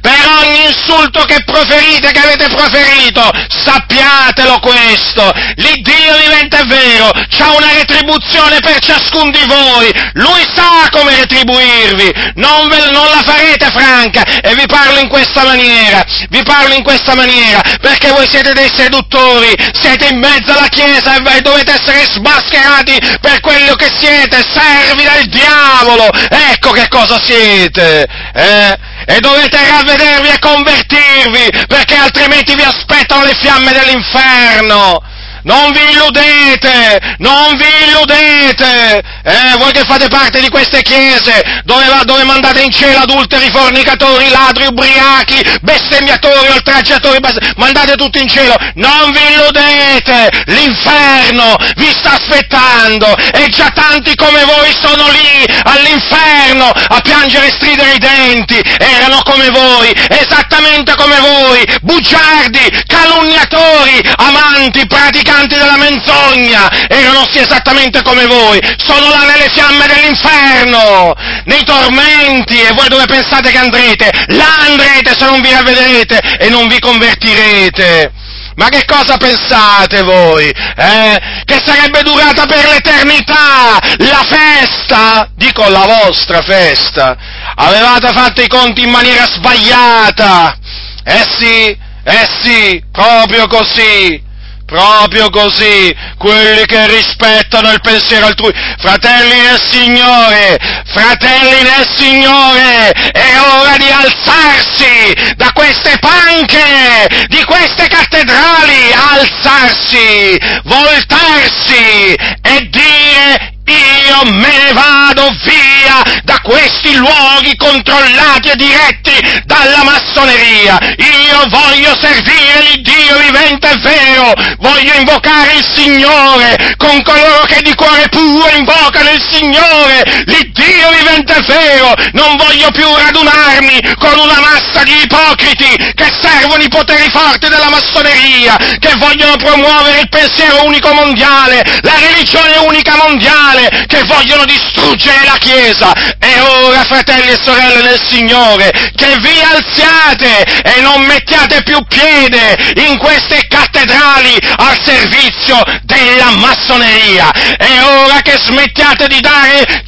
per ogni insulto che proferite, che avete proferito, sappiatelo questo, l'Iddio vivente è vero, c'ha una retribuzione per ciascun di voi, Lui sa come retribuirvi, non, ve, non la farete franca, e vi parlo in questa maniera, vi parlo in questa maniera, perché voi siete dei seduttori, siete in mezzo alla Chiesa e dovete essere smascherati per quello che siete, servi del diavolo, ecco che cosa siete, eh? E dovete ravvedervi e convertirvi, perché altrimenti vi aspettano le fiamme dell'inferno. Non vi illudete, non vi illudete, eh, voi che fate parte di queste chiese, dove, dove mandate in cielo adulteri, fornicatori, ladri, ubriachi, bestemmiatori, oltraggiatori, mandate tutti in cielo, non vi illudete, l'inferno vi sta aspettando e già tanti come voi sono lì all'inferno a piangere e stridere i denti, erano come voi, esattamente come voi, bugiardi, calunniatori, amanti, praticanti, praticanti della menzogna erano sì esattamente come voi, sono là nelle fiamme dell'inferno, nei tormenti, e voi dove pensate che andrete? Là andrete se non vi ravvederete e non vi convertirete. Ma che cosa pensate voi? Eh? Che sarebbe durata per l'eternità la festa? Dico la vostra festa. Avevate fatto i conti in maniera sbagliata. Eh sì, eh sì, proprio così. Proprio così, quelli che rispettano il pensiero altrui, fratelli nel Signore, fratelli nel Signore, è ora di alzarsi da queste panche, di queste cattedrali, alzarsi, voltarsi e dire io me vado via da questi luoghi controllati e diretti dalla massoneria. Io voglio servire l'Iddio vivente e vero. Voglio invocare il Signore con coloro che di cuore puro invocano il Signore, l'Iddio vivente e vero. Non voglio più radunarmi con una massa di ipocriti che servono i poteri forti della massoneria, che vogliono promuovere il pensiero unico mondiale, la religione unica mondiale male, che vogliono distruggere la Chiesa. E ora, fratelli e sorelle nel Signore, che vi alziate e non mettiate più piede in queste cattedrali al servizio della massoneria. È ora che smettiate di dare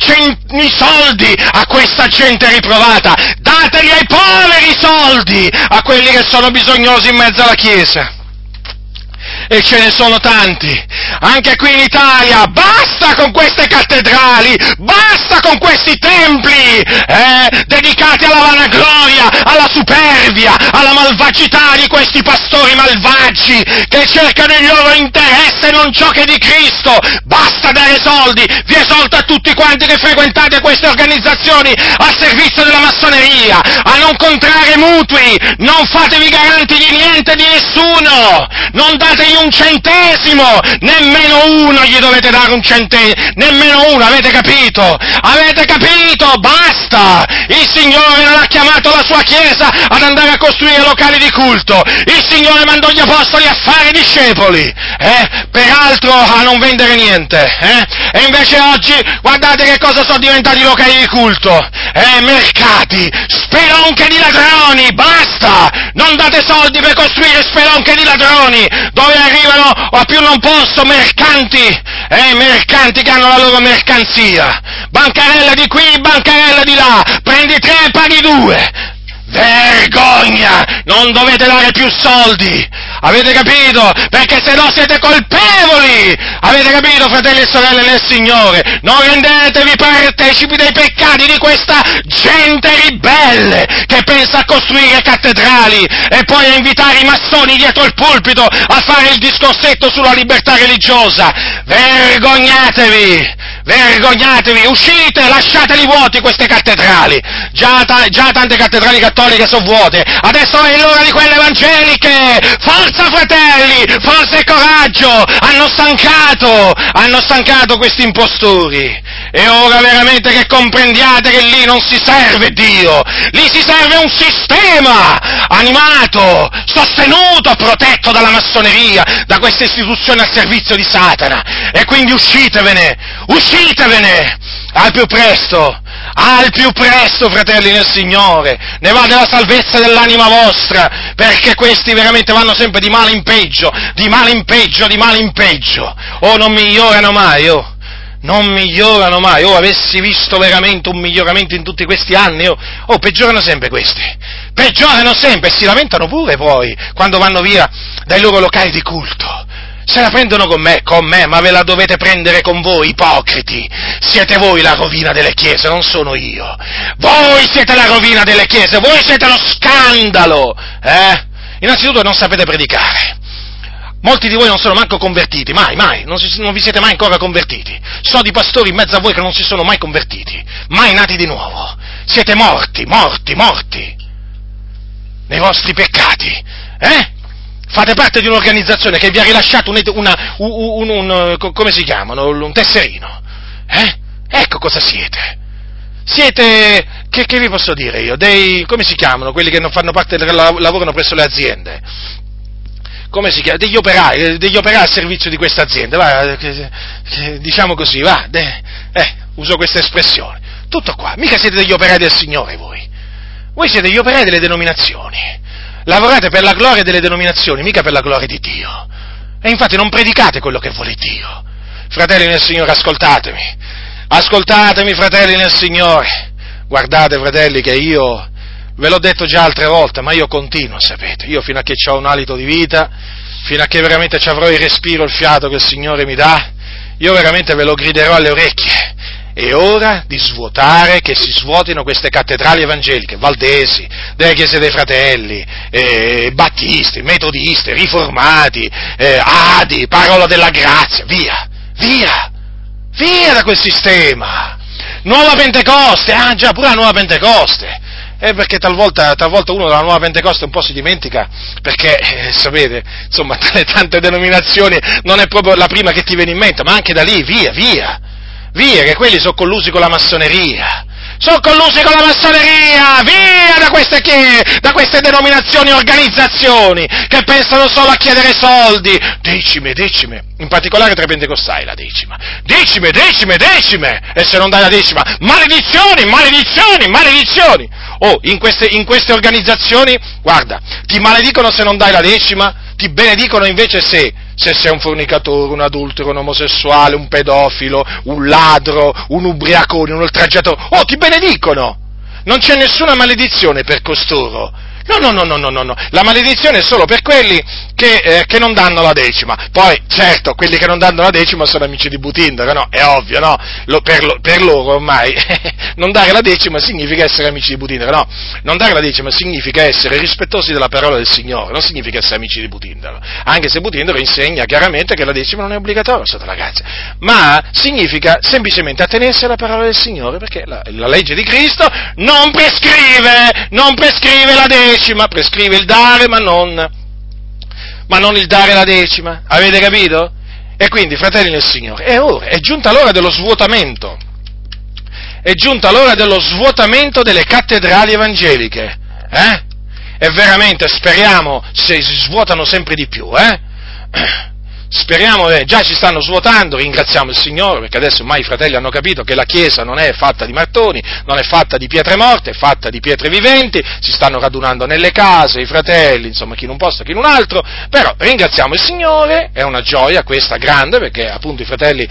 i soldi a questa gente riprovata. Dateli ai poveri soldi, a quelli che sono bisognosi in mezzo alla Chiesa e ce ne sono tanti, anche qui in Italia, basta con queste cattedrali, basta con questi templi eh, dedicati alla vanagloria, alla superbia, alla malvagità di questi pastori malvagi che cercano il loro interesse e non ciò che è di Cristo, basta dare soldi, vi esorto a tutti quanti che frequentate queste organizzazioni al servizio della massoneria, a non contrarre mutui, non fatevi garanti di niente di nessuno, non dategli un centesimo, nemmeno uno gli dovete dare un centesimo, nemmeno uno, avete capito? Avete capito? Basta! Il Signore non ha chiamato la sua Chiesa ad andare a costruire locali di culto, il Signore mandò gli apostoli a fare discepoli, eh? peraltro a non vendere niente, eh? e invece oggi guardate che cosa sono diventati locali di culto, eh? mercati, spelonche di ladroni, basta! Non date soldi per costruire spelonche di ladroni, dove arrivano a più non posso mercanti, eh, mercanti che hanno la loro mercanzia, bancarella di qui, bancarella di là, prendi tre e paghi due, Vergogna! Non dovete dare più soldi! Avete capito? Perché se no siete colpevoli! Avete capito, fratelli e sorelle nel Signore? Non rendetevi partecipi dei peccati di questa gente ribelle che pensa a costruire cattedrali e poi a invitare i massoni dietro il pulpito a fare il discorsetto sulla libertà religiosa. Vergognatevi! Vergognatevi! Uscite! Lasciateli vuoti queste cattedrali! Già, ta- già tante cattedrali cattoliche sono vuote! Adesso è l'ora di quelle evangeliche! Forza fratelli! Forza e coraggio! Hanno stancato! Hanno stancato questi impostori! E ora veramente che comprendiate che lì non si serve Dio! Lì si serve un sistema animato, sostenuto, protetto dalla massoneria, da queste istituzioni al servizio di Satana! E quindi uscitevene! Uscitevene! Al più presto! al più presto, fratelli nel Signore, ne va della salvezza dell'anima vostra, perché questi veramente vanno sempre di male in peggio, di male in peggio, di male in peggio, oh non migliorano mai, oh non migliorano mai. Oh, avessi visto veramente un miglioramento in tutti questi anni, oh, oh, peggiorano sempre questi. Peggiorano sempre e si lamentano pure poi quando vanno via dai loro locali di culto. Se la prendono con me, con me, ma ve la dovete prendere con voi, ipocriti. Siete voi la rovina delle chiese, non sono io. Voi siete la rovina delle chiese, voi siete lo scandalo. Eh? Innanzitutto non sapete predicare. Molti di voi non sono manco convertiti, mai, mai, non, si, non, vi siete mai ancora convertiti. So di pastori in mezzo a voi che non si sono mai convertiti, mai nati di nuovo. Siete morti, morti, morti nei vostri peccati. Eh? Fate parte di un'organizzazione che vi ha rilasciato un, una, un, un, un come si chiamano, un tesserino. Eh? Ecco cosa siete. Siete, che, che, vi posso dire io, dei, come si chiamano, quelli che non fanno parte, lavorano presso le aziende. Come si chiama? Degli operai, degli operai al servizio di questa azienda, va, diciamo così, va, eh, uso questa espressione. Tutto qua, mica siete degli operai del Signore voi. Voi siete gli operai delle denominazioni lavorate per la gloria delle denominazioni, mica per la gloria di Dio. E infatti non predicate quello che vuole Dio. Fratelli nel Signore, ascoltatemi. Ascoltatemi, fratelli nel Signore. Guardate, fratelli, che io ve l'ho detto già altre volte, ma io continuo, sapete. Io fino a che ho un alito di vita, fino a che veramente ci avrò il respiro, il fiato che il Signore mi dà, io veramente ve lo griderò alle orecchie. È ora di svuotare, che si svuotino queste cattedrali evangeliche, valdesi, delle chiese dei fratelli, eh, battisti, metodisti, riformati, eh, adi, parola della grazia, via, via, via da quel sistema. Nuova Pentecoste, ah già, pure la nuova Pentecoste. Eh, perché talvolta, talvolta, uno della nuova Pentecoste un po' si dimentica, perché, eh, sapete, insomma, tra le tante denominazioni non è proprio la prima che ti viene in mente, ma anche da lì, via, via, via, che quelli sono collusi con la massoneria. Sono collusi con la massoneria! Via da queste, chiese, da queste denominazioni e organizzazioni che pensano solo a chiedere soldi! Decime, decime! In particolare tra i pentecostali la decima. Decime, decime, decime! E se non dai la decima, maledizioni, maledizioni, maledizioni! Oh, in queste, in queste organizzazioni, guarda, ti maledicono se non dai la decima, ti benedicono invece se se sei un fornicatore, un adultero, un omosessuale, un pedofilo, un ladro, un ubriacone, un oltraggiatore, oh ti benedicono! Non c'è nessuna maledizione per costoro, No, no, no, no, no, no, la maledizione è solo per quelli che, eh, che, non danno la decima. Poi, certo, quelli che non danno la decima sono amici di Butindaro, no? È ovvio, no? Lo, per, lo, per, loro ormai non dare la decima significa essere amici di Butindaro, no? Non dare la decima significa essere rispettosi della parola del Signore, non significa essere amici di Butindaro. Anche se Butindaro insegna chiaramente che la decima non è obbligatoria sotto la grazia, ma significa semplicemente attenersi alla parola del Signore, perché la, la legge di Cristo non prescrive, non prescrive la decima decima, prescrive il dare, ma non, ma non il dare la decima. Avete capito? E quindi, fratelli nel Signore, è ora, è giunta l'ora dello svuotamento. È giunta l'ora dello svuotamento delle cattedrali evangeliche. Eh? E veramente speriamo se si svuotano sempre di più, eh? Speriamo, eh, già ci stanno svuotando, ringraziamo il Signore, perché adesso ormai i fratelli hanno capito che la Chiesa non è fatta di mattoni, non è fatta di pietre morte, è fatta di pietre viventi, si stanno radunando nelle case, i fratelli, insomma chi in un posto, chi in un altro, però ringraziamo il Signore, è una gioia questa grande, perché appunto i fratelli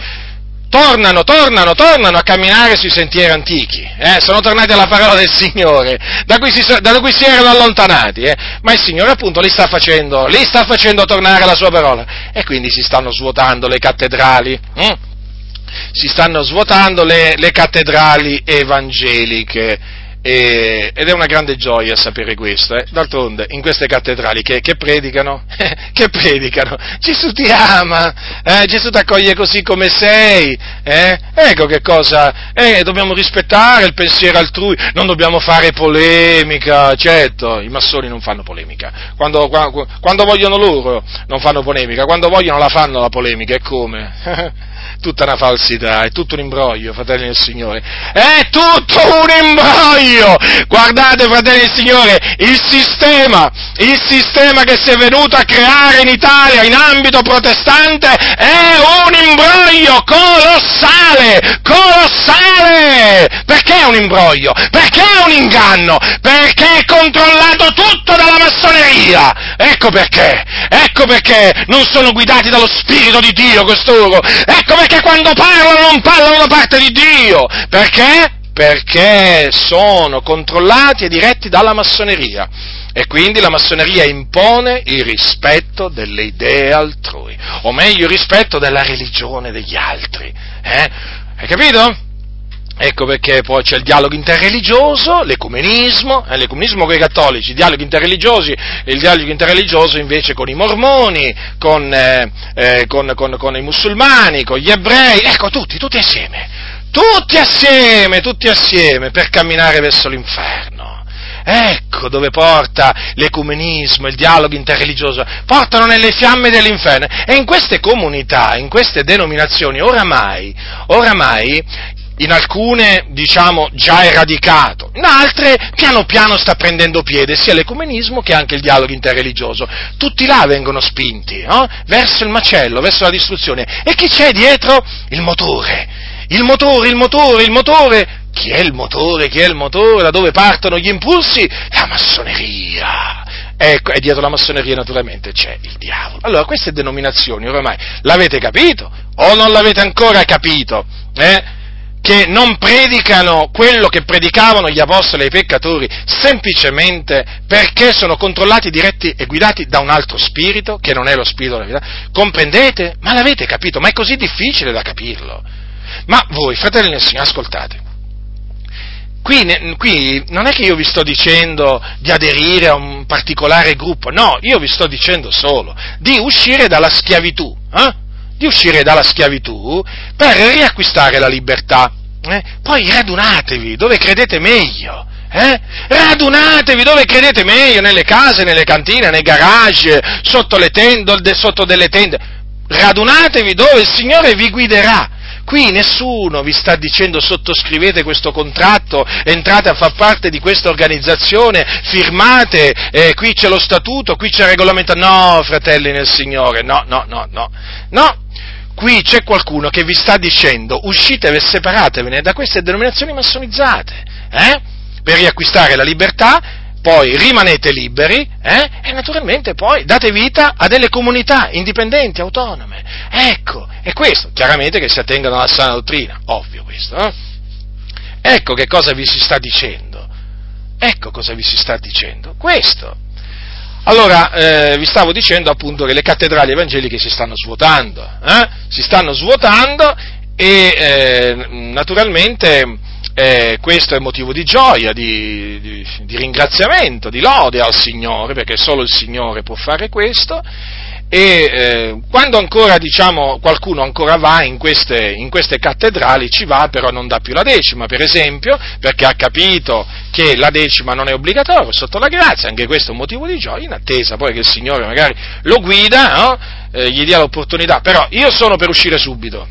tornano, tornano, tornano a camminare sui sentieri antichi, eh? sono tornati alla parola del Signore, da cui si, da cui si erano allontanati, eh? ma il Signore appunto li sta, facendo, li sta facendo tornare alla sua parola e quindi si stanno svuotando le cattedrali, hm? si stanno svuotando le, le cattedrali evangeliche e, ed è una grande gioia sapere questo. Eh. D'altronde, in queste cattedrali che, che predicano, che predicano, Gesù ti ama, eh? Gesù ti accoglie così come sei. Eh? Ecco che cosa, eh, dobbiamo rispettare il pensiero altrui, non dobbiamo fare polemica, certo, i massoni non fanno polemica. Quando, quando, quando vogliono loro non fanno polemica, quando vogliono la fanno la polemica, e come? tutta una falsità, è tutto un imbroglio, fratelli del Signore. È tutto un imbroglio! Guardate, fratelli del Signore, il sistema, il sistema che si è venuto a creare in Italia in ambito protestante è un imbroglio colossale, colossale! Perché è un imbroglio? Perché è un inganno? Perché è controllato tutto dalla massoneria! Ecco perché, ecco perché non sono guidati dallo Spirito di Dio costoro, ecco perché quando parlano non parlano da parte di Dio, perché? Perché sono controllati e diretti dalla massoneria e quindi la massoneria impone il rispetto delle idee altrui, o meglio il rispetto della religione degli altri. Eh? Hai capito? Ecco perché poi c'è il dialogo interreligioso, l'ecumenismo, eh, l'ecumenismo con i cattolici, i dialoghi interreligiosi il dialogo interreligioso invece con i mormoni, con, eh, eh, con, con, con, i musulmani, con gli ebrei, ecco tutti, tutti assieme, tutti assieme, tutti assieme per camminare verso l'inferno. Ecco dove porta l'ecumenismo, il dialogo interreligioso, portano nelle fiamme dell'inferno. E in queste comunità, in queste denominazioni, oramai, oramai in alcune diciamo già è radicato, in altre piano piano sta prendendo piede sia l'ecumenismo che anche il dialogo interreligioso. Tutti là vengono spinti no? verso il macello, verso la distruzione. E chi c'è dietro? Il motore. Il motore, il motore, il motore. Chi è il motore? Chi è il motore? Da dove partono gli impulsi? La massoneria. Ecco, e dietro la massoneria naturalmente c'è il diavolo. Allora, queste denominazioni oramai l'avete capito o non l'avete ancora capito? Eh? Che non predicano quello che predicavano gli apostoli ai peccatori semplicemente perché sono controllati, diretti e guidati da un altro spirito, che non è lo spirito della verità. Comprendete? Ma l'avete capito? Ma è così difficile da capirlo. Ma voi, fratelli nel Signore, ascoltate. Qui, qui, non è che io vi sto dicendo di aderire a un particolare gruppo, no, io vi sto dicendo solo di uscire dalla schiavitù. Eh? Di uscire dalla schiavitù per riacquistare la libertà. Eh? Poi radunatevi dove credete meglio. Eh? Radunatevi dove credete meglio, nelle case, nelle cantine, nei garage, sotto, tende, sotto delle tende. Radunatevi dove il Signore vi guiderà. Qui nessuno vi sta dicendo sottoscrivete questo contratto, entrate a far parte di questa organizzazione, firmate, eh, qui c'è lo statuto, qui c'è il regolamento. No, fratelli nel Signore, no, no, no, no. No, qui c'è qualcuno che vi sta dicendo uscite e separatevene da queste denominazioni massonizzate, eh? per riacquistare la libertà, poi rimanete liberi eh? e naturalmente poi date vita a delle comunità indipendenti, autonome. Ecco, è questo, chiaramente che si attengano alla sana dottrina, ovvio questo. Eh? Ecco che cosa vi si sta dicendo. Ecco cosa vi si sta dicendo. Questo. Allora, eh, vi stavo dicendo appunto che le cattedrali evangeliche si stanno svuotando, eh? si stanno svuotando e eh, naturalmente eh, questo è motivo di gioia, di, di, di, ringraziamento, di lode al Signore, perché solo il Signore può fare questo. E eh, quando ancora diciamo, qualcuno ancora va in queste, in queste, cattedrali ci va però non dà più la decima per esempio perché ha capito che la decima non è obbligatoria sotto la grazia anche questo è un motivo di gioia in attesa poi che il Signore magari lo guida no? eh, gli dia l'opportunità. Però io sono per uscire subito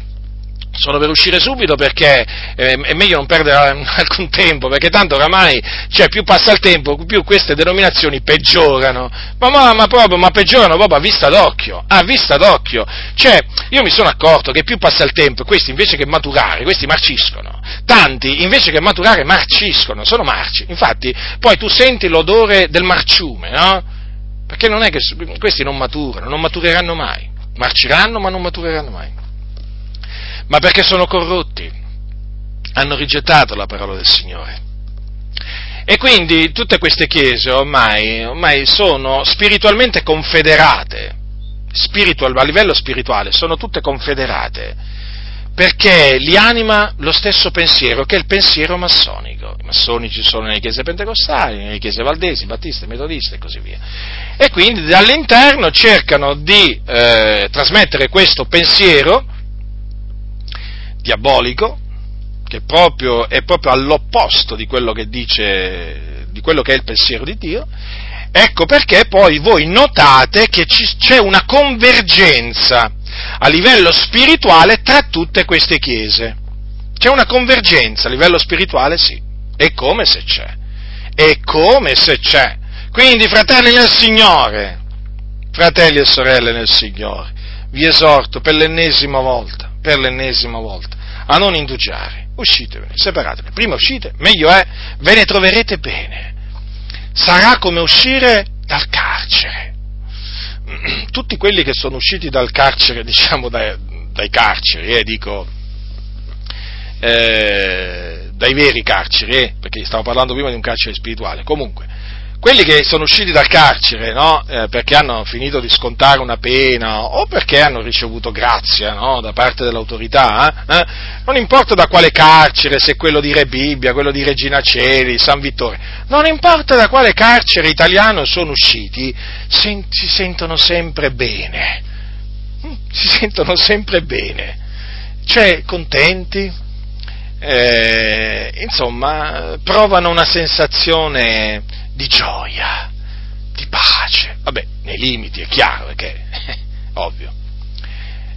sono per uscire subito perché eh, è meglio non perdere alcun tempo, perché tanto oramai, cioè, più passa il tempo, più queste denominazioni peggiorano, ma, ma, ma, proprio, ma peggiorano proprio a vista d'occhio, a vista d'occhio. Cioè, io mi sono accorto che più passa il tempo, questi invece che maturare, questi marciscono. Tanti invece che maturare marciscono, sono marci. Infatti, poi tu senti l'odore del marciume, no? Perché non è che questi non maturano, non matureranno mai. Marciranno ma non matureranno mai ma perché sono corrotti, hanno rigettato la parola del Signore. E quindi tutte queste chiese ormai, ormai sono spiritualmente confederate, spiritual, a livello spirituale, sono tutte confederate, perché li anima lo stesso pensiero, che è il pensiero massonico. I massoni ci sono nelle chiese pentecostali, nelle chiese valdesi, battiste, metodiste e così via. E quindi dall'interno cercano di eh, trasmettere questo pensiero diabolico, che proprio, è proprio all'opposto di quello che dice, di quello che è il pensiero di Dio, ecco perché poi voi notate che c'è una convergenza a livello spirituale tra tutte queste chiese. C'è una convergenza a livello spirituale, sì. E come se c'è. E come se c'è. Quindi, fratelli nel Signore, fratelli e sorelle nel Signore, vi esorto per l'ennesima volta, per l'ennesima volta, a non indugiare. Uscitevene, separatevene. Prima uscite, meglio è, ve ne troverete bene. Sarà come uscire dal carcere. Tutti quelli che sono usciti dal carcere, diciamo dai, dai carceri, eh, dico, eh, dai veri carceri, eh, perché stavo parlando prima di un carcere spirituale, comunque, quelli che sono usciti dal carcere no? eh, perché hanno finito di scontare una pena o perché hanno ricevuto grazia no? da parte dell'autorità, eh, non importa da quale carcere, se quello di Re Bibbia, quello di Regina Celi, San Vittore, non importa da quale carcere italiano sono usciti, si sentono sempre bene, mm, si sentono sempre bene, cioè contenti, eh, insomma, provano una sensazione di gioia, di pace, vabbè, nei limiti, è chiaro, perché è ovvio.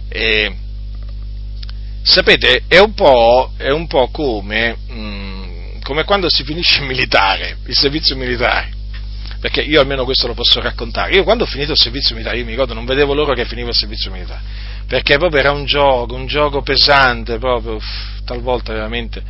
E, sapete, è un po', è un po come, mh, mm, come quando si finisce il militare, il servizio militare perché io almeno questo lo posso raccontare. Io quando ho finito il servizio militare, io mi ricordo, non vedevo l'ora che finiva il servizio militare, perché proprio era un gioco, un gioco pesante, proprio, talvolta veramente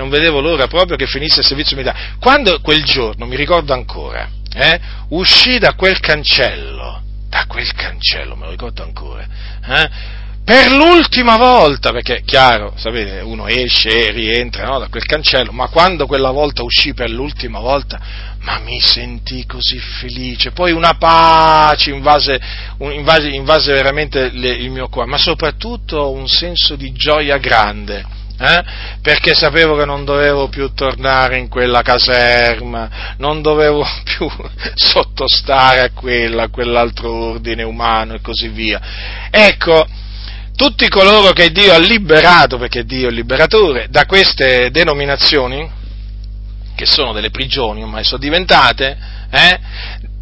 non vedevo l'ora proprio che finisse il servizio militare. Quando quel giorno, mi ricordo ancora, eh, uscì da quel cancello, da quel cancello, me lo ricordo ancora, eh, per l'ultima volta, perché chiaro, sapete, uno esce e rientra no, da quel cancello, ma quando quella volta uscì per l'ultima volta, ma mi sentì così felice, poi una pace invase, invase, invase veramente le, il mio cuore, ma soprattutto un senso di gioia grande eh? perché sapevo che non dovevo più tornare in quella caserma, non dovevo più sottostare a quella, a quell'altro ordine umano e così via. Ecco, tutti coloro che Dio ha liberato, perché Dio è liberatore, da queste denominazioni, che sono delle prigioni ormai sono diventate, eh,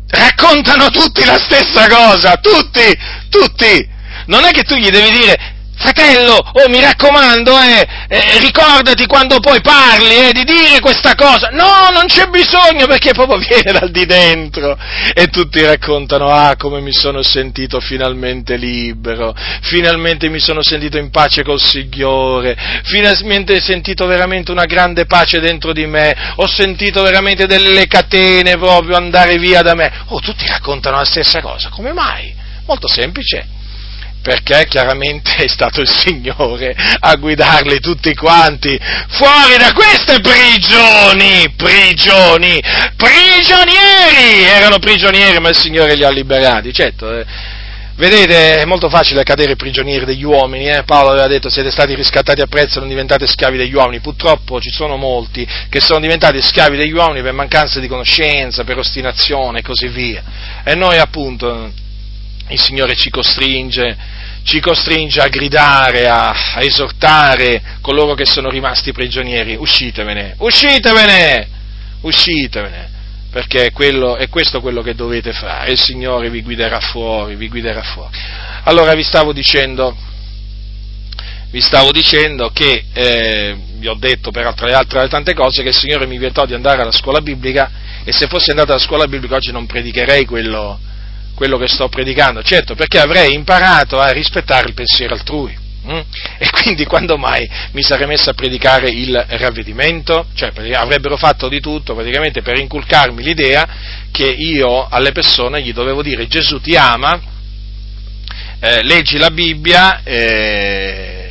raccontano tutti la stessa cosa, tutti, tutti. Non è che tu gli devi dire, Fratello, oh mi raccomando, eh, eh, ricordati quando poi parli eh, di dire questa cosa. No, non c'è bisogno perché proprio viene dal di dentro. E tutti raccontano, ah, come mi sono sentito finalmente libero, finalmente mi sono sentito in pace col Signore, finalmente ho sentito veramente una grande pace dentro di me, ho sentito veramente delle catene proprio andare via da me. Oh, tutti raccontano la stessa cosa, come mai? Molto semplice perché chiaramente è stato il Signore a guidarli tutti quanti fuori da queste prigioni, prigioni, prigionieri, erano prigionieri ma il Signore li ha liberati, certo. Eh. Vedete, è molto facile cadere prigionieri degli uomini, eh? Paolo aveva detto siete stati riscattati a prezzo, non diventate schiavi degli uomini, purtroppo ci sono molti che sono diventati schiavi degli uomini per mancanza di conoscenza, per ostinazione e così via. E noi appunto il Signore ci costringe, ci costringe a gridare, a, a, esortare coloro che sono rimasti prigionieri, uscitevene, uscitevene, uscitevene, perché quello, è questo quello che dovete fare, il Signore vi guiderà fuori, vi guiderà fuori. Allora vi stavo dicendo, vi stavo dicendo che, eh, vi ho detto per le altre tante cose, che il Signore mi vietò di andare alla scuola biblica e se fossi andato alla scuola biblica oggi non predicherei quello, quello che sto predicando, certo perché avrei imparato a rispettare il pensiero altrui. Mm? E quindi quando mai mi sarei messo a predicare il ravvedimento? Cioè avrebbero fatto di tutto praticamente per inculcarmi l'idea che io alle persone gli dovevo dire Gesù ti ama, eh, leggi la Bibbia eh,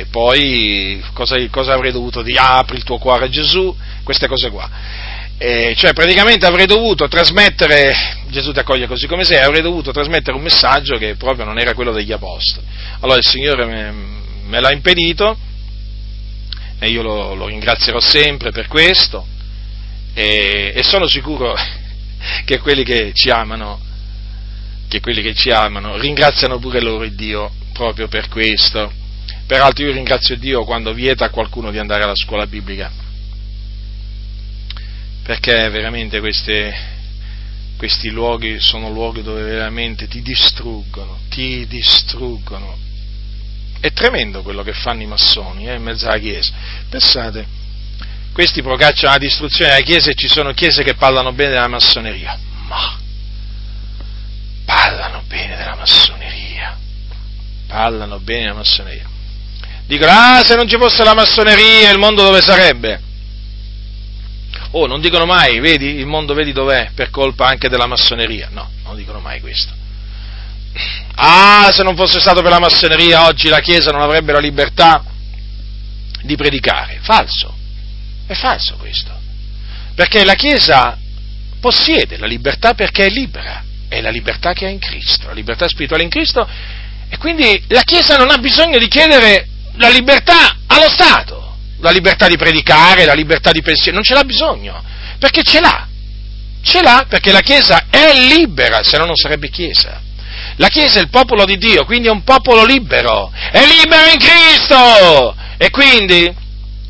e poi cosa, cosa avrei dovuto dire? Apri il tuo cuore a Gesù, queste cose qua. Eh, cioè praticamente avrei dovuto trasmettere, Gesù ti accoglie così come sei, avrei dovuto trasmettere un messaggio che proprio non era quello degli apostoli. Allora il Signore me, me l'ha impedito e io lo, lo, ringrazierò sempre per questo e, e, sono sicuro che quelli che ci amano, che quelli che ci amano ringraziano pure loro il Dio proprio per questo. Peraltro io ringrazio Dio quando vieta a qualcuno di andare alla scuola biblica perché veramente queste, questi luoghi sono luoghi dove veramente ti distruggono, ti distruggono. È tremendo quello che fanno i massoni eh, in mezzo alla Chiesa. Pensate, questi procacciano la distruzione della Chiesa e ci sono chiese che parlano bene della massoneria. Ma parlano bene della massoneria. Parlano bene della massoneria. Dicono, ah, se non ci fosse la massoneria il mondo dove sarebbe? Oh, non dicono mai, vedi, il mondo vedi dov'è, per colpa anche della massoneria. No, non dicono mai questo. Ah, se non fosse stato per la massoneria oggi la Chiesa non avrebbe la libertà di predicare. Falso. È falso questo. Perché la Chiesa possiede la libertà perché è libera. È la libertà che ha in Cristo, la libertà spirituale in Cristo. E quindi la Chiesa non ha bisogno di chiedere la libertà allo Stato la libertà di predicare, la libertà di pensiero, non ce l'ha bisogno, perché ce l'ha. Ce l'ha perché la Chiesa è libera, se no non sarebbe Chiesa. La Chiesa è il popolo di Dio, quindi è un popolo libero, è libero in Cristo! E quindi,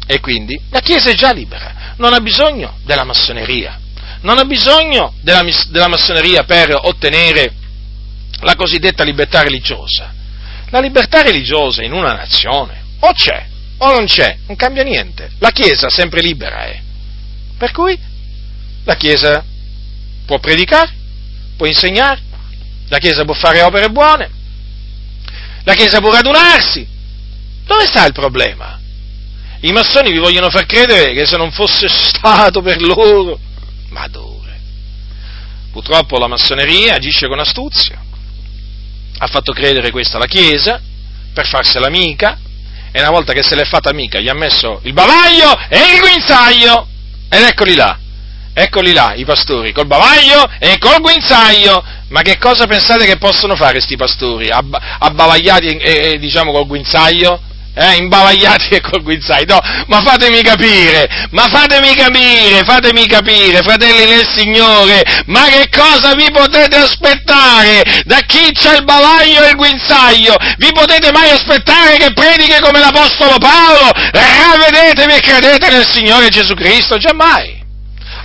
e quindi la Chiesa è già libera, non ha bisogno della massoneria, non ha bisogno della, della massoneria per ottenere la cosiddetta libertà religiosa. La libertà religiosa in una nazione o c'è o non c'è, non cambia niente. La Chiesa sempre libera è. Per cui la Chiesa può predicare, può insegnare, la Chiesa può fare opere buone, la Chiesa può radunarsi. Dove sta il problema? I massoni vi vogliono far credere che se non fosse stato per loro, ma dove? Purtroppo la massoneria agisce con astuzia, ha fatto credere questa alla Chiesa per farsela amica e una volta che se l'è fatta amica gli ha messo il bavaglio e il guinzaglio ed eccoli là, eccoli là i pastori col bavaglio e col guinzaglio. Ma che cosa pensate che possono fare questi pastori? Ab- abbavagliati e, e, diciamo col guinzaglio? Eh, imbavagliati e col guinzaglio. No, ma fatemi capire, ma fatemi capire, fatemi capire, fratelli del Signore, ma che cosa vi potete aspettare da chi c'ha il bavaglio e il guinzaglio? Vi potete mai aspettare che predichi come l'Apostolo Paolo? Ravvedetevi e credete nel Signore Gesù Cristo? Giammai.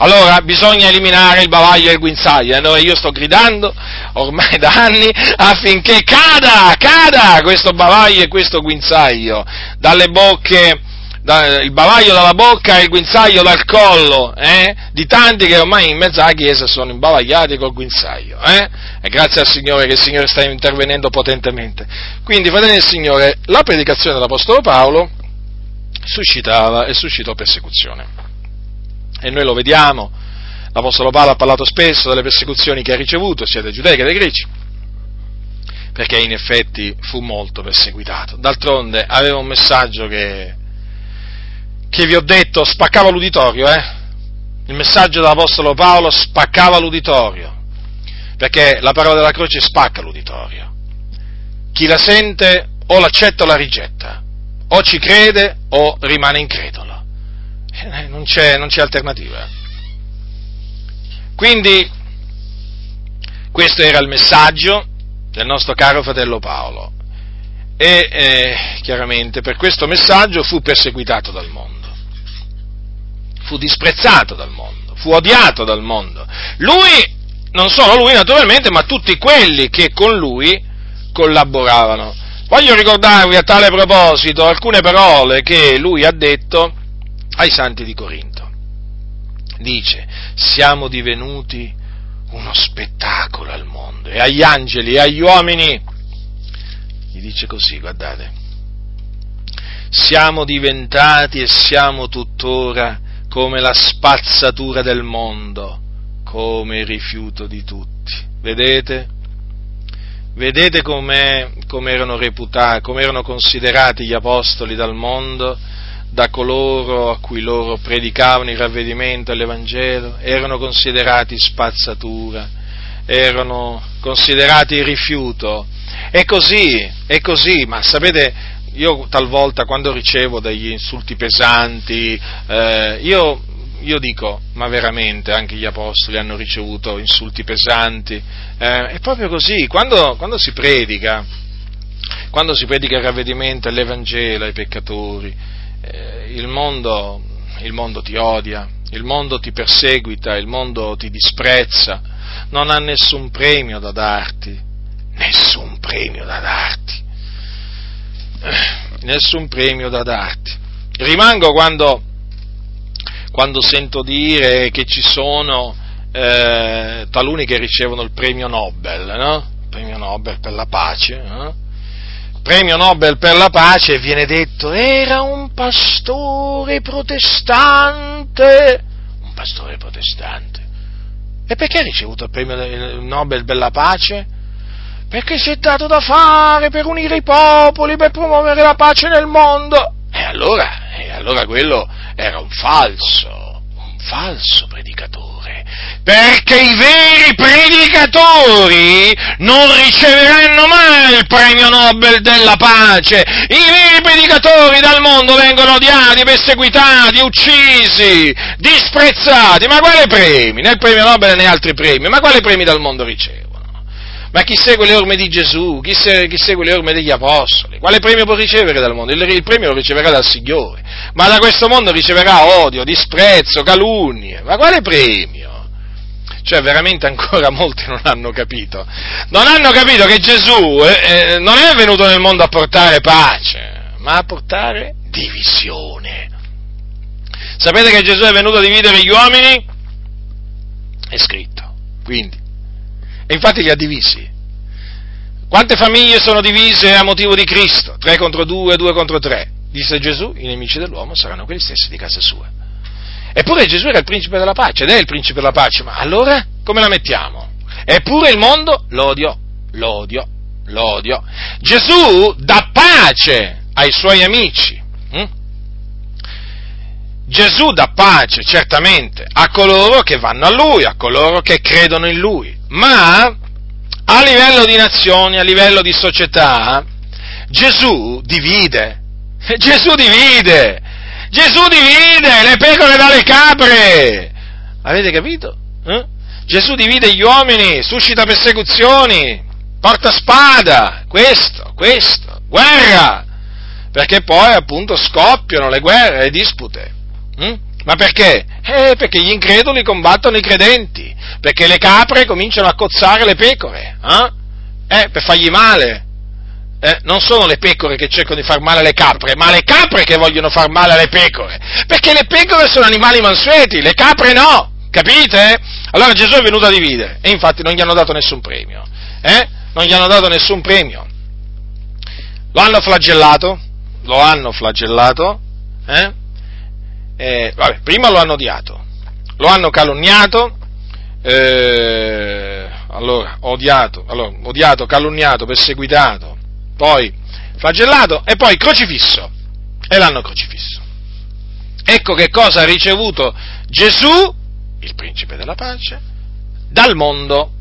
Allora bisogna eliminare il bavaglio e il guinzaglio. Allora io sto gridando ormai da anni affinché cada, cada questo bavaglio e questo guinzaglio dalle bocche, il bavaglio dalla bocca e il guinzaglio dal collo, eh? di tanti che ormai in mezzo alla Chiesa sono imbavagliati col guinzaglio. Eh? E grazie al Signore che il Signore sta intervenendo potentemente. Quindi, fratelli del Signore, la predicazione dell'Apostolo Paolo suscitava e suscitò persecuzione e noi lo vediamo, l'Apostolo Paolo ha parlato spesso delle persecuzioni che ha ricevuto, sia dai giudei che dai greci, perché in effetti fu molto perseguitato. D'altronde aveva un messaggio che, che vi ho detto spaccava l'uditorio, eh? Il messaggio dell'Apostolo Paolo spaccava l'uditorio, perché la parola della croce spacca l'uditorio. Chi la sente o l'accetta o la rigetta, o ci crede o rimane incredulo. Eh, non c'è, non c'è alternativa. Quindi, questo era il messaggio del nostro caro fratello Paolo. E eh, chiaramente per questo messaggio fu perseguitato dal mondo, fu disprezzato dal mondo, fu odiato dal mondo. Lui, non solo lui naturalmente, ma tutti quelli che con lui collaboravano. Voglio ricordarvi a tale proposito alcune parole che lui ha detto ai santi di Corinto. Dice, siamo divenuti uno spettacolo al mondo e agli angeli e agli uomini. Gli dice così, guardate, siamo diventati e siamo tuttora come la spazzatura del mondo, come il rifiuto di tutti. Vedete? Vedete come erano reputati, come considerati gli apostoli dal mondo? Da coloro a cui loro predicavano il ravvedimento all'Evangelo, erano considerati spazzatura, erano considerati rifiuto. E così, è così, ma sapete, io talvolta quando ricevo degli insulti pesanti, eh, io, io, dico, ma veramente anche gli apostoli hanno ricevuto insulti pesanti, eh, è proprio così, quando, quando si predica, quando si predica il ravvedimento all'Evangelo ai peccatori, eh, il, mondo, il mondo ti odia, il mondo ti perseguita, il mondo ti disprezza, non ha nessun premio da darti, nessun premio da darti, eh, nessun premio da darti. Rimango quando, quando sento dire che ci sono eh, taluni che ricevono il premio Nobel, no? Premio Nobel per la pace, no? Premio Nobel per la pace viene detto era un pastore protestante. Un pastore protestante. E perché ha ricevuto il premio Nobel per la pace? Perché si è dato da fare per unire i popoli, per promuovere la pace nel mondo. E allora, e allora quello era un falso, falso predicatore perché i veri predicatori non riceveranno mai il premio Nobel della pace. I veri predicatori dal mondo vengono odiati, perseguitati, uccisi, disprezzati. Ma quale premi? Né il premio Nobel né altri premi. Ma quali premi dal mondo ricevono? Ma chi segue le orme di Gesù, chi, se, chi, segue le orme degli Apostoli, quale premio può ricevere dal mondo? Il, il, premio lo riceverà dal Signore, ma da questo mondo riceverà odio, disprezzo, calunnie. Ma quale premio? Cioè veramente ancora molti non hanno capito. Non hanno capito che Gesù eh, eh, non è venuto nel mondo a portare pace, ma a portare divisione. Sapete che Gesù è venuto a dividere gli uomini? È scritto, quindi. E infatti li ha divisi. Quante famiglie sono divise a motivo di Cristo? Tre contro due, due contro tre. Disse Gesù, i nemici dell'uomo saranno quelli stessi di casa sua. Eppure Gesù era il principe della pace ed è il principe della pace, ma allora come la mettiamo? Eppure il mondo l'odio, l'odio, l'odio. Gesù dà pace ai suoi amici. Gesù dà pace certamente a coloro che vanno a Lui, a coloro che credono in Lui, ma a livello di nazioni, a livello di società, Gesù divide. Gesù divide. Gesù divide le pecore dalle capre. Avete capito? Eh? Gesù divide gli uomini, suscita persecuzioni, porta spada, questo, questo, guerra, perché poi appunto scoppiano le guerre, le dispute. Hm? Ma perché? Eh, perché gli increduli combattono i credenti, perché le capre cominciano a cozzare le pecore, eh? eh per fargli male. Eh, non sono le pecore che cercano di far male alle capre, ma le capre che vogliono far male alle pecore, perché le pecore sono animali mansueti, le capre no, capite? Allora Gesù è venuto a dividere e infatti non gli hanno dato nessun premio, eh? non gli hanno dato nessun premio. Lo hanno flagellato, lo hanno flagellato, eh? Eh, vabbè, prima lo hanno odiato, lo hanno calunniato, eh, allora, odiato, allora, odiato, calunniato, perseguitato, poi flagellato e poi crocifisso. E l'hanno crocifisso. Ecco che cosa ha ricevuto Gesù, il principe della pace, dal mondo.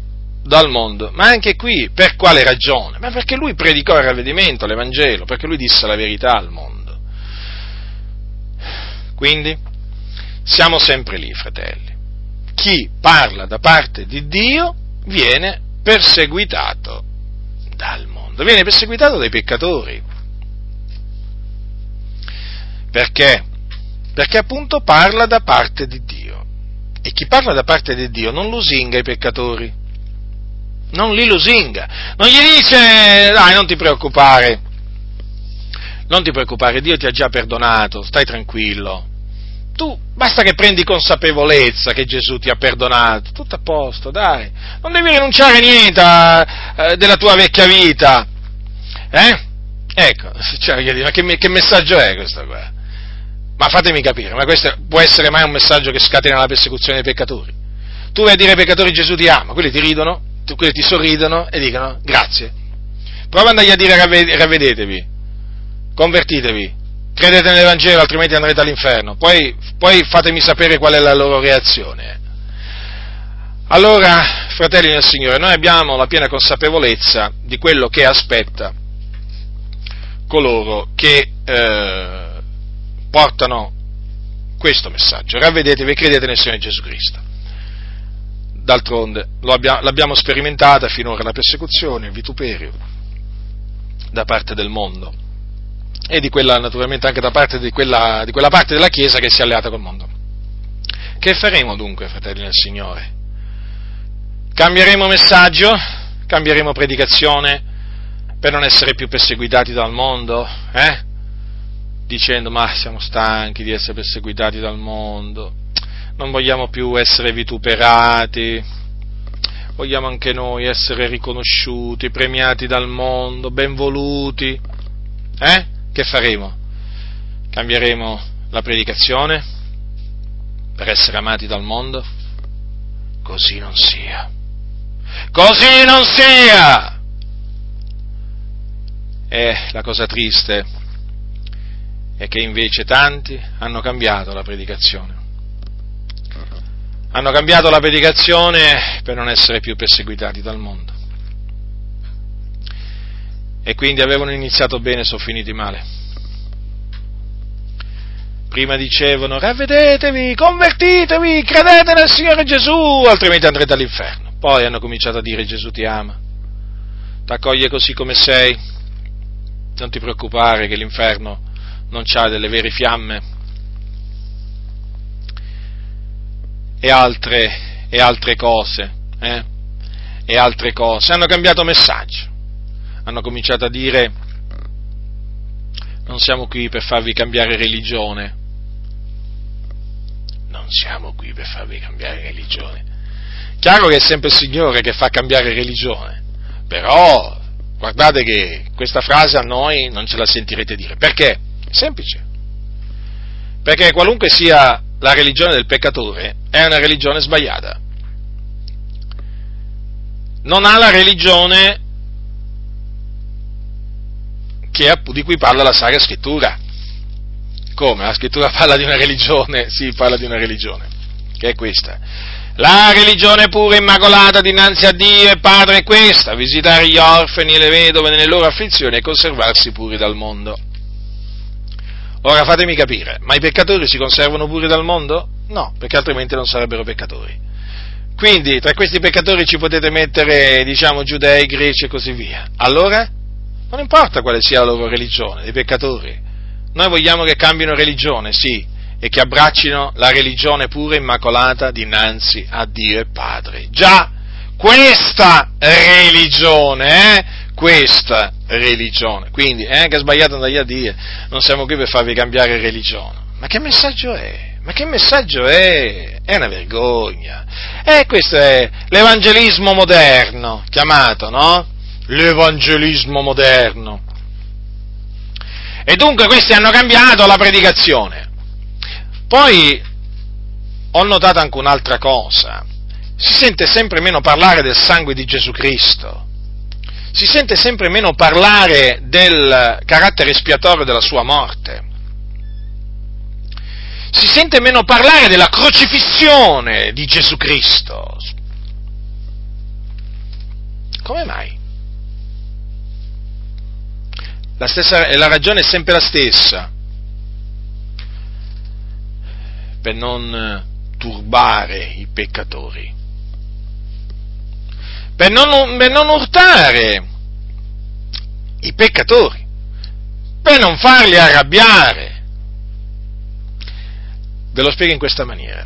Dal mondo. Ma anche qui, per quale ragione? Ma perché lui predicò il ravvedimento, l'Evangelo, perché lui disse la verità al mondo. Quindi, siamo sempre lì, fratelli. Chi parla da parte di Dio viene perseguitato dal mondo, viene perseguitato dai peccatori. Perché? Perché appunto parla da parte di Dio. E chi parla da parte di Dio non lusinga i peccatori. Non li lusinga. Non gli dice, dai, non ti preoccupare. Non ti preoccupare, Dio ti ha già perdonato, stai tranquillo tu basta che prendi consapevolezza che Gesù ti ha perdonato, tutto a posto, dai, non devi rinunciare a niente eh, della tua vecchia vita, eh? Ecco, cioè, ma che, che, messaggio è questo qua? Ma fatemi capire, ma questo può essere mai un messaggio che scatena la persecuzione dei peccatori? Tu vai a dire ai peccatori Gesù ti ama, quelli ti ridono, quelli ti sorridono e dicono grazie. Prova ad andargli a dire ravvedetevi, convertitevi, credete nell'Evangelo, altrimenti andrete all'inferno. Poi, poi fatemi sapere qual è la loro reazione. Allora, fratelli del Signore, noi abbiamo la piena consapevolezza di quello che aspetta coloro che eh, portano questo messaggio. Ravvedetevi e credete nel Signore Gesù Cristo. D'altronde abbiamo, l'abbiamo sperimentata finora la persecuzione, il vituperio da parte del mondo e di quella, naturalmente anche da parte di quella, di quella parte della Chiesa che si è alleata col mondo. Che faremo dunque, fratelli del Signore? Cambieremo messaggio? Cambieremo predicazione per non essere più perseguitati dal mondo? Eh? Dicendo, ma siamo stanchi di essere perseguitati dal mondo, non vogliamo più essere vituperati, vogliamo anche noi essere riconosciuti, premiati dal mondo, ben voluti. Eh? Che faremo? Cambieremo la predicazione per essere amati dal mondo? Così non sia. Così non sia! E la cosa triste è che invece tanti hanno cambiato la predicazione. Hanno cambiato la predicazione per non essere più perseguitati dal mondo e quindi avevano iniziato bene e sono finiti male. Prima dicevano ravvedetevi, convertitevi, credete nel Signore Gesù, altrimenti andrete all'inferno. Poi hanno cominciato a dire Gesù ti ama, ti accoglie così come sei, non ti preoccupare che l'inferno non ha delle vere fiamme. E altre, e altre cose, eh? E altre cose. Hanno cambiato messaggio hanno cominciato a dire non siamo qui per farvi cambiare religione, non siamo qui per farvi cambiare religione. Chiaro che è sempre il Signore che fa cambiare religione, però guardate che questa frase a noi non ce la sentirete dire. Perché? Semplice. Perché qualunque sia la religione del peccatore, è una religione sbagliata. non ha la religione che, di cui parla la Sacra Scrittura. Come? La Scrittura parla di una religione? Sì, parla di una religione, che è questa. La religione pura e immacolata dinanzi a Dio e Padre è questa, visitare gli orfani e le vedove nelle loro afflizioni e conservarsi puri dal mondo. Ora fatemi capire, ma i peccatori si conservano puri dal mondo? No, perché altrimenti non sarebbero peccatori. Quindi tra questi peccatori ci potete mettere, diciamo, giudei, greci e così via. Allora? Non importa quale sia la loro religione, dei peccatori. Noi vogliamo che cambino religione, sì, e che abbraccino la religione pura e immacolata dinanzi a Dio e Padre. Già, questa religione, eh? Questa religione. Quindi è anche sbagliato andare a dire, non siamo qui per farvi cambiare religione. Ma che messaggio è? Ma che messaggio è? È una vergogna. E questo è l'evangelismo moderno, chiamato, no? L'evangelismo moderno. E dunque questi hanno cambiato la predicazione. Poi ho notato anche un'altra cosa. Si sente sempre meno parlare del sangue di Gesù Cristo. Si sente sempre meno parlare del carattere espiatorio della sua morte. Si sente meno parlare della crocifissione di Gesù Cristo. Come mai? La, stessa, la ragione è sempre la stessa per non turbare i peccatori, per non, per non urtare i peccatori, per non farli arrabbiare. Ve lo spiego in questa maniera,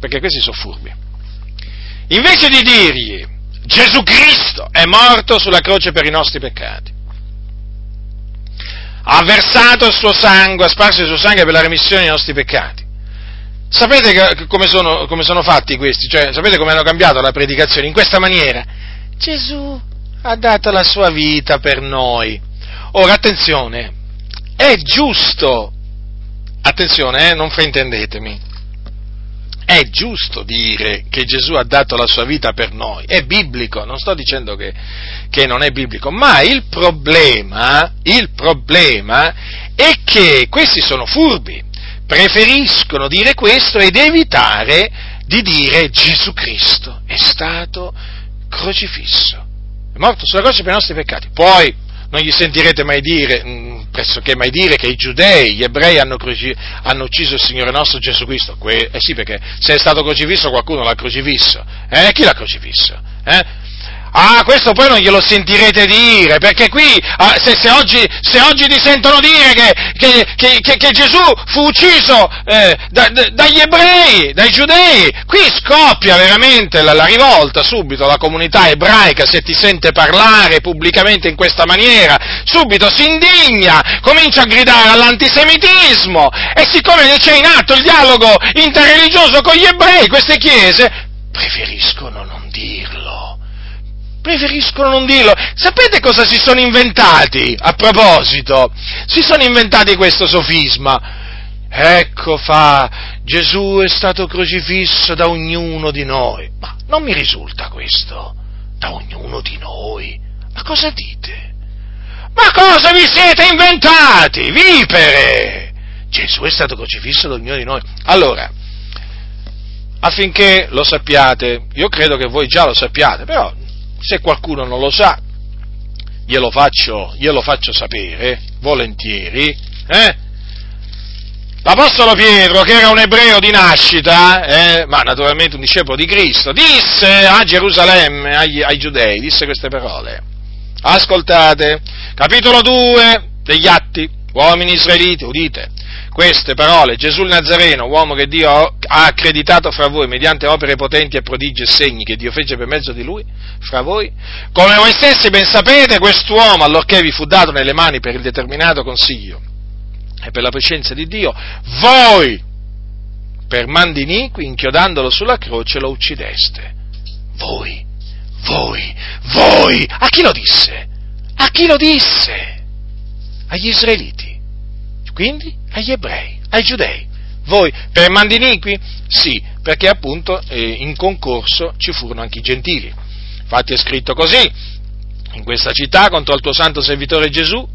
perché questi sono furbi. Invece di dirgli Gesù Cristo è morto sulla croce per i nostri peccati, ha versato il suo sangue, ha sparso il suo sangue per la remissione dei nostri peccati. Sapete come, sono, come sono fatti questi? Cioè, sapete come hanno cambiato la predicazione? In questa maniera. Gesù ha dato la sua vita per noi. Ora, attenzione, è giusto, attenzione, eh, non fraintendetemi, è giusto dire che Gesù ha dato la sua vita per noi, è biblico, non sto dicendo che, che non è biblico, ma il problema, il problema è che questi sono furbi, preferiscono dire questo ed evitare di dire Gesù Cristo è stato crocifisso, è morto sulla croce per i nostri peccati. Poi non gli sentirete mai dire, mm, pressoché mai dire, che i giudei, gli ebrei hanno, croci, hanno ucciso il Signore nostro Gesù Cristo. Que- eh sì, perché se è stato crocifisso qualcuno l'ha crocifisso. Eh? Chi l'ha crocifisso? Eh? Ah, questo poi non glielo sentirete dire, perché qui, ah, se, se, oggi, se, oggi, ti sentono dire che, che, che, che Gesù fu ucciso eh, da, da, dagli ebrei, dai giudei, qui scoppia veramente la, la, rivolta subito, la comunità ebraica se ti sente parlare pubblicamente in questa maniera, subito si indigna, comincia a gridare all'antisemitismo e siccome c'è in atto il dialogo interreligioso con gli ebrei, queste chiese preferiscono non dirlo preferiscono non dirlo. Sapete cosa si sono inventati a proposito? Si sono inventati questo sofisma. Ecco fa, Gesù è stato crocifisso da ognuno di noi. Ma non mi risulta questo, da ognuno di noi. Ma cosa dite? Ma cosa vi siete inventati, vipere? Gesù è stato crocifisso da ognuno di noi. Allora, affinché lo sappiate, io credo che voi già lo sappiate, però se qualcuno non lo sa, glielo faccio, glielo faccio sapere, volentieri. Eh? L'Apostolo Pietro, che era un ebreo di nascita, eh, ma naturalmente un discepolo di Cristo, disse a Gerusalemme, agli, ai giudei, disse queste parole. Ascoltate, capitolo 2 degli Atti, uomini israeliti, udite, queste parole, Gesù il Nazareno, uomo che Dio ha accreditato fra voi mediante opere potenti e prodigi e segni che Dio fece per mezzo di lui, fra voi, come voi stessi ben sapete, quest'uomo, allorché vi fu dato nelle mani per il determinato consiglio e per la presenza di Dio, voi, per mandi iniqui, inchiodandolo sulla croce, lo uccideste. Voi, voi, voi, a chi lo disse? A chi lo disse? Agli israeliti. Quindi agli ebrei, ai giudei. Voi per mandiniqui? Sì, perché appunto eh, in concorso ci furono anche i gentili. Infatti è scritto così, in questa città contro il tuo santo servitore Gesù,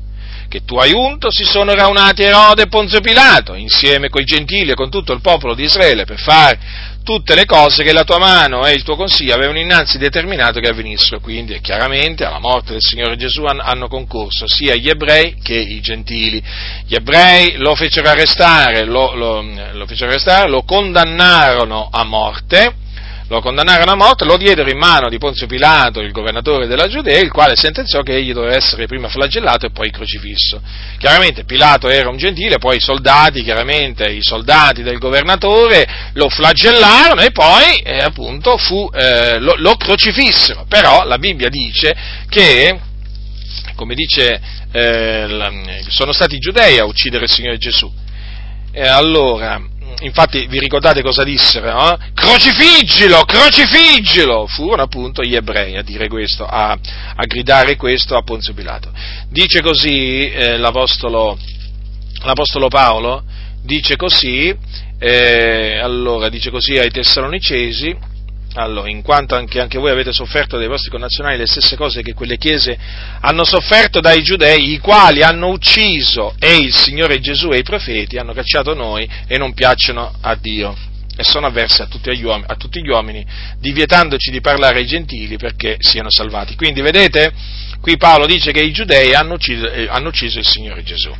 che tu hai unto, si sono raunati Erode e Ponzio Pilato, insieme coi gentili e con tutto il popolo di Israele, per fare tutte le cose che la tua mano e il tuo consiglio avevano innanzi determinato che avvenissero. Quindi, e chiaramente, alla morte del Signore Gesù hanno concorso sia gli ebrei che i gentili. Gli ebrei lo fecero arrestare, lo, lo, lo, fecero arrestare, lo condannarono a morte, lo condannarono a morte, lo diedero in mano di Ponzio Pilato, il governatore della Giudea, il quale sentenziò che egli doveva essere prima flagellato e poi crocifisso. Chiaramente Pilato era un gentile, poi i soldati, chiaramente i soldati del governatore lo flagellarono e poi eh, appunto fu, eh, lo, lo, crocifissero. Però la Bibbia dice che, come dice, eh, sono stati i giudei a uccidere il Signore Gesù. E allora, infatti vi ricordate cosa dissero? Eh? Crocifiggilo, crocifiggilo! Furono appunto gli ebrei a dire questo, a, a gridare questo a Ponzio Pilato. Dice così eh, l'apostolo, l'apostolo, Paolo, dice così, eh, allora dice così ai Tessalonicesi, allora, in quanto anche, anche, voi avete sofferto dai vostri connazionali le stesse cose che quelle chiese hanno sofferto dai giudei, i quali hanno ucciso e il Signore Gesù e i profeti, hanno cacciato noi e non piacciono a Dio e sono avverse a tutti, uomini, a tutti gli uomini, divietandoci di parlare ai gentili perché siano salvati. Quindi vedete, qui Paolo dice che i giudei hanno ucciso, eh, hanno ucciso il Signore Gesù.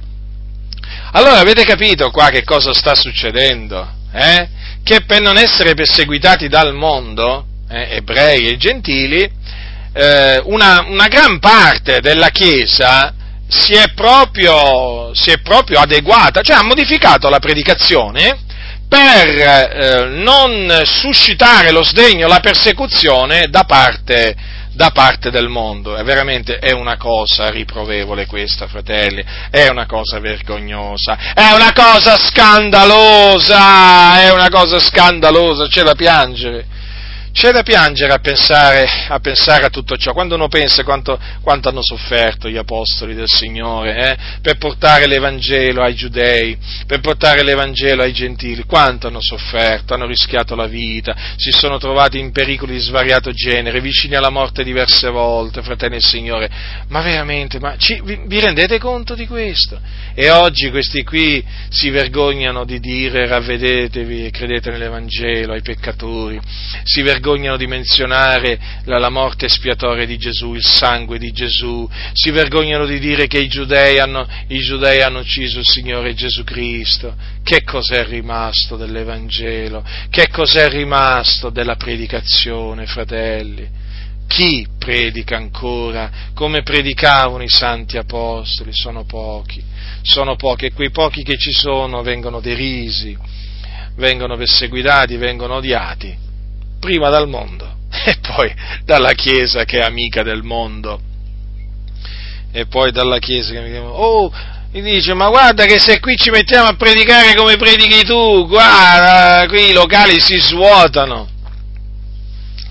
Allora avete capito qua che cosa sta succedendo? Eh? che per non essere perseguitati dal mondo, eh, ebrei e gentili, eh, una, una, gran parte della Chiesa si è, proprio, si è proprio adeguata, cioè ha modificato la predicazione per eh, non suscitare lo sdegno, la persecuzione da parte da parte del mondo. È veramente è una cosa riprovevole questa, fratelli, è una cosa vergognosa, è una cosa scandalosa, è una cosa scandalosa, c'è da piangere. C'è da piangere a pensare, a pensare, a tutto ciò, quando uno pensa quanto, quanto hanno sofferto gli apostoli del Signore eh, per portare l'Evangelo ai giudei, per portare l'Evangelo ai gentili, quanto hanno sofferto, hanno rischiato la vita, si sono trovati in pericoli di svariato genere, vicini alla morte diverse volte, fratelli del Signore, ma veramente, ma ci, vi, vi rendete conto di questo? E oggi questi qui si vergognano di dire ravvedetevi e credete nell'Evangelo ai peccatori, si vergognano vergognano di menzionare la, la, morte espiatoria di Gesù, il sangue di Gesù, si vergognano di dire che i giudei, hanno, i giudei hanno ucciso il Signore Gesù Cristo. Che cos'è rimasto dell'Evangelo? Che cos'è rimasto della predicazione, fratelli? Chi predica ancora come predicavano i santi apostoli? Sono pochi, sono pochi e quei pochi che ci sono vengono derisi, vengono perseguitati, vengono odiati prima dal mondo e poi dalla Chiesa che è amica del mondo e poi dalla Chiesa che mi dice, oh, mi dice, ma guarda che se qui ci mettiamo a predicare come predichi tu, guarda, qui i locali si svuotano.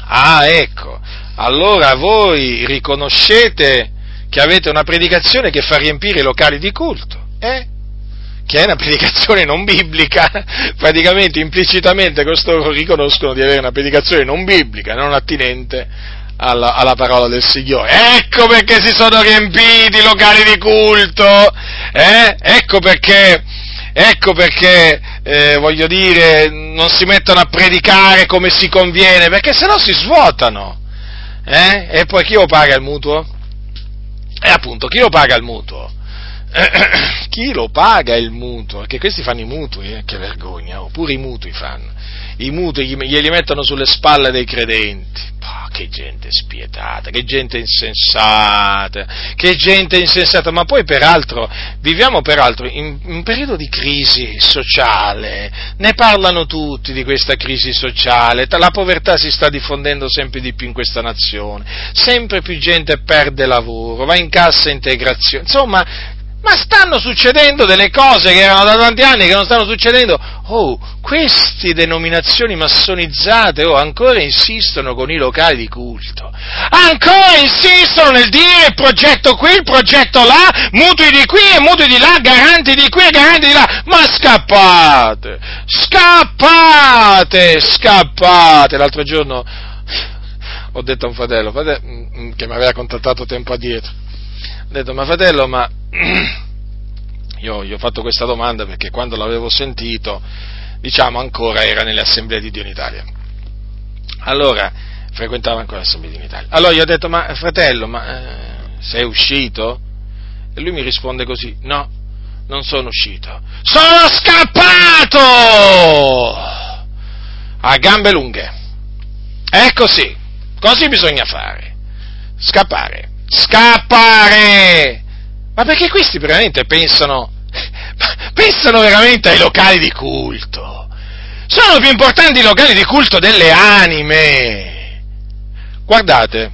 Ah, ecco, allora voi riconoscete che avete una predicazione che fa riempire i locali di culto, eh? Che è una predicazione non biblica, praticamente implicitamente costoro riconoscono di avere una predicazione non biblica, non attinente alla, alla, parola del Signore. Ecco perché si sono riempiti i locali di culto, eh? ecco perché, ecco perché eh, voglio dire, non si mettono a predicare come si conviene, perché sennò si svuotano. Eh? E poi chi lo paga il mutuo? E appunto, chi lo paga il mutuo? chi lo paga il mutuo? Perché questi fanno i mutui, eh? che vergogna, oppure oh, i mutui fanno. I mutui glieli mettono sulle spalle dei credenti. Oh, che gente spietata, che gente insensata, che gente insensata. Ma poi peraltro, viviamo peraltro in un periodo di crisi sociale. Ne parlano tutti di questa crisi sociale. La povertà si sta diffondendo sempre di più in questa nazione. Sempre più gente perde lavoro, va in cassa integrazione. Insomma, Ma stanno succedendo delle cose che erano da tanti anni che non stanno succedendo. Oh, queste denominazioni massonizzate oh, ancora insistono con i locali di culto. Ancora insistono nel dire progetto qui, progetto là, mutui di qui e mutui di là, garanti di qui e garanti di là. Ma scappate! Scappate! Scappate! L'altro giorno ho detto a un fratello, fratello mm, mm, che mi aveva contattato tempo addietro, ho detto, ma fratello, ma io gli ho fatto questa domanda perché quando l'avevo sentito, diciamo, ancora era nelle assemblee di Dio in Italia. Allora, frequentava ancora le assemblee di Dio in Italia. Allora gli ho detto, ma fratello, ma eh, sei uscito? E lui mi risponde così, no, non sono uscito, sono scappato! A gambe lunghe. È così. Così bisogna fare. Scappare. Scappare! Ma perché questi veramente pensano, pensano veramente ai locali di culto? Sono più importanti i locali di culto delle anime. Guardate,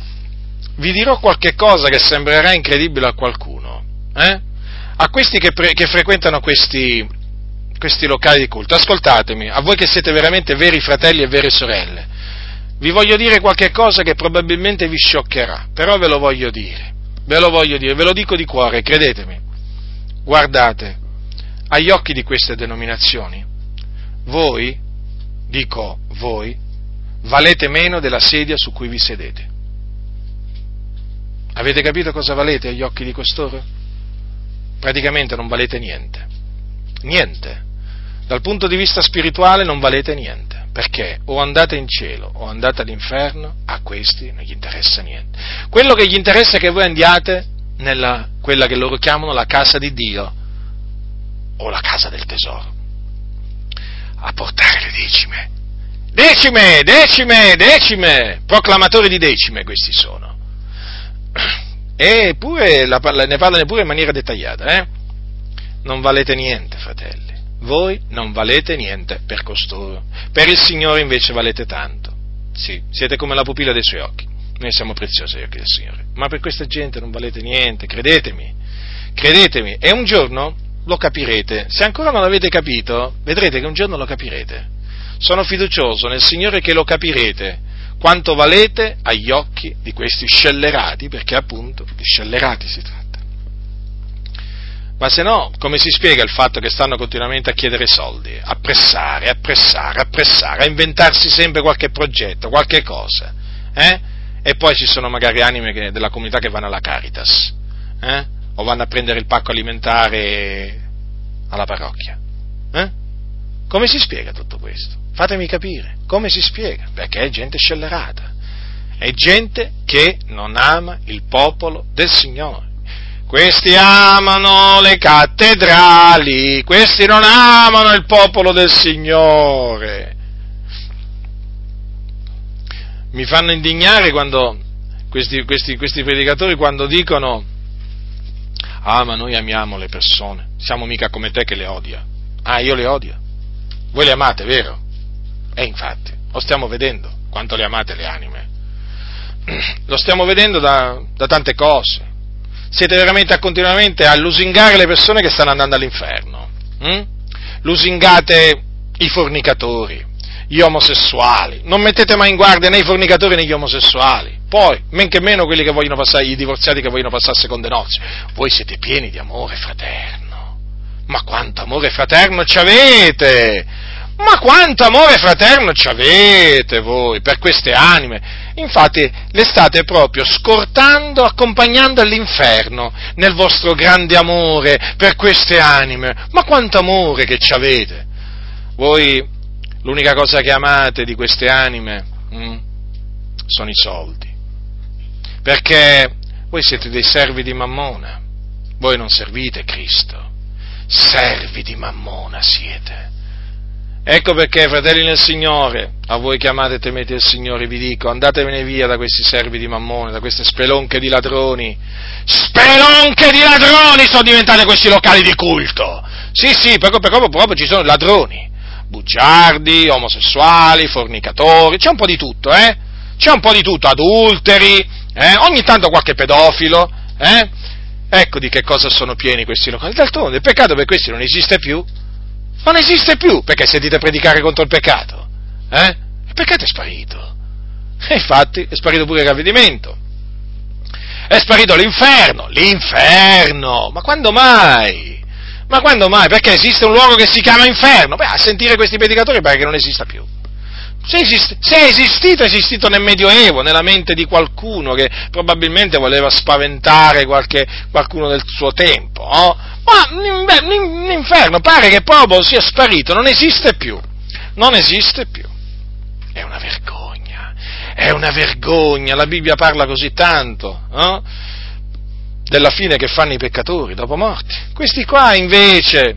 vi dirò qualche cosa che sembrerà incredibile a qualcuno, eh? a questi che, pre- che frequentano questi, questi locali di culto. Ascoltatemi, a voi che siete veramente veri fratelli e vere sorelle vi voglio dire qualche cosa che probabilmente vi scioccherà, però ve lo voglio dire, ve lo voglio dire, ve lo dico di cuore, credetemi. Guardate, agli occhi di queste denominazioni, voi, dico voi, valete meno della sedia su cui vi sedete. Avete capito cosa valete agli occhi di costoro? Praticamente non valete niente. Niente. Dal punto di vista spirituale non valete niente perché o andate in cielo o andate all'inferno, a questi non gli interessa niente. Quello che gli interessa è che voi andiate nella quella che loro chiamano la casa di Dio o la casa del tesoro, a portare le decime. Decime, decime, decime, proclamatori di decime questi sono. E pure ne parlano pure in maniera dettagliata, eh? Non valete niente, fratelli voi non valete niente per costoro, per il Signore invece valete tanto. Sì, siete come la pupilla dei suoi occhi, noi siamo preziosi agli occhi del Signore, ma per questa gente non valete niente, credetemi, credetemi, e un giorno lo capirete, se ancora non l'avete capito, vedrete che un giorno lo capirete. Sono fiducioso nel Signore che lo capirete, quanto valete agli occhi di questi scellerati, perché appunto di scellerati si tratta. Ma se no, come si spiega il fatto che stanno continuamente a chiedere soldi, a pressare, a pressare, a pressare, a inventarsi sempre qualche progetto, qualche cosa? Eh? E poi ci sono magari anime che, della comunità che vanno alla Caritas, eh? o vanno a prendere il pacco alimentare alla parrocchia. Eh? Come si spiega tutto questo? Fatemi capire, come si spiega? Perché è gente scellerata, è gente che non ama il popolo del Signore questi amano le cattedrali, questi non amano il popolo del Signore. Mi fanno indignare quando questi, questi, questi predicatori quando dicono ah ma noi amiamo le persone, siamo mica come te che le odia. Ah, io le odio. Voi le amate, vero? E infatti, lo stiamo vedendo quanto le amate le anime. Lo stiamo vedendo da, da tante cose siete veramente a continuamente a lusingare le persone che stanno andando all'inferno. Hm? Lusingate i fornicatori, gli omosessuali. Non mettete mai in guardia né i fornicatori né gli omosessuali. Poi, men che meno quelli che vogliono passare, i divorziati che vogliono passare seconde nozze. Voi siete pieni di amore fraterno. Ma quanto amore fraterno ci avete! Ma quanto amore fraterno ci avete voi per queste anime! Infatti le state proprio scortando, accompagnando all'inferno nel vostro grande amore per queste anime. Ma quanto amore che ci avete! Voi l'unica cosa che amate di queste anime hm, sono i soldi. Perché voi siete dei servi di Mammona, voi non servite Cristo, servi di Mammona siete. Ecco perché, fratelli nel Signore, a voi che amate e temete il Signore, vi dico, andatevene via da questi servi di mammone, da queste spelonche di ladroni. Spelonche di ladroni sono diventate questi locali di culto. Sì, sì, proprio, proprio, proprio ci sono ladroni, bugiardi, omosessuali, fornicatori, c'è un po' di tutto, eh? C'è un po' di tutto, adulteri, eh? ogni tanto qualche pedofilo, eh? Ecco di che cosa sono pieni questi locali. D'altronde peccato per questi non esiste più. Non esiste più perché sentite predicare contro il peccato. Eh? Il peccato è sparito. E infatti è sparito pure il ravvedimento. È sparito l'inferno. L'inferno! Ma quando mai? Ma quando mai? Perché esiste un luogo che si chiama inferno? Beh, a sentire questi predicatori pare che non esista più. Se, esiste, se è esistito, è esistito nel Medioevo, nella mente di qualcuno che probabilmente voleva spaventare qualche, qualcuno del suo tempo. No? Ma l'inferno pare che proprio sia sparito, non esiste più. Non esiste più. È una vergogna, è una vergogna, la Bibbia parla così tanto. No? della fine che fanno i peccatori dopo morti. Questi qua invece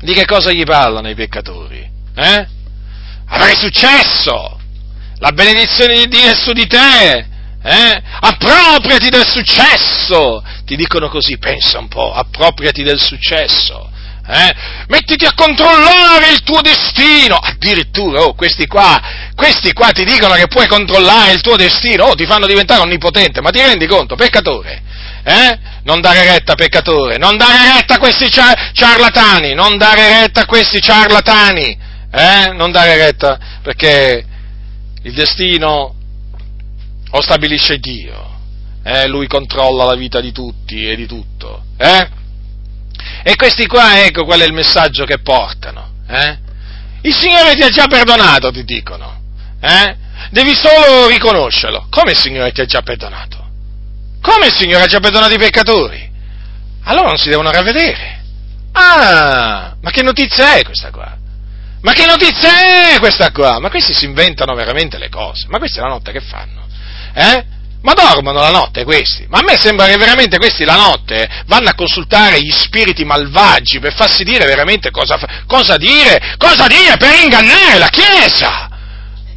di che cosa gli parlano i peccatori? Eh? Avrai successo! La benedizione di Dio è su di te! Eh? Appropriati del successo! Ti dicono così, pensa un po', appropriati del successo. Eh? Mettiti a controllare il tuo destino. Addirittura, oh, questi qua, questi qua ti dicono che puoi controllare il tuo destino, oh, ti fanno diventare onnipotente, ma ti rendi conto, peccatore? Eh? Non dare retta, peccatore, non dare retta a questi ciarlatani, non dare retta a questi ciarlatani, eh? Non dare retta, perché il destino lo stabilisce Dio, eh? Lui controlla la vita di tutti e di tutto, eh? E questi qua, ecco qual è il messaggio che portano, eh? Il Signore ti ha già perdonato, ti dicono, eh? Devi solo riconoscerlo. Come il Signore ti ha già perdonato? Come il Signore ha già perdonato i peccatori? Allora non si devono ravvedere. Ah, ma che notizia è questa qua? Ma che notizia è questa qua? Ma questi si inventano veramente le cose. Ma questi la notte che fanno? Eh? Ma dormono la notte questi? Ma a me sembra che veramente questi la notte vanno a consultare gli spiriti malvagi per farsi dire veramente cosa, cosa dire, cosa dire per ingannare la Chiesa.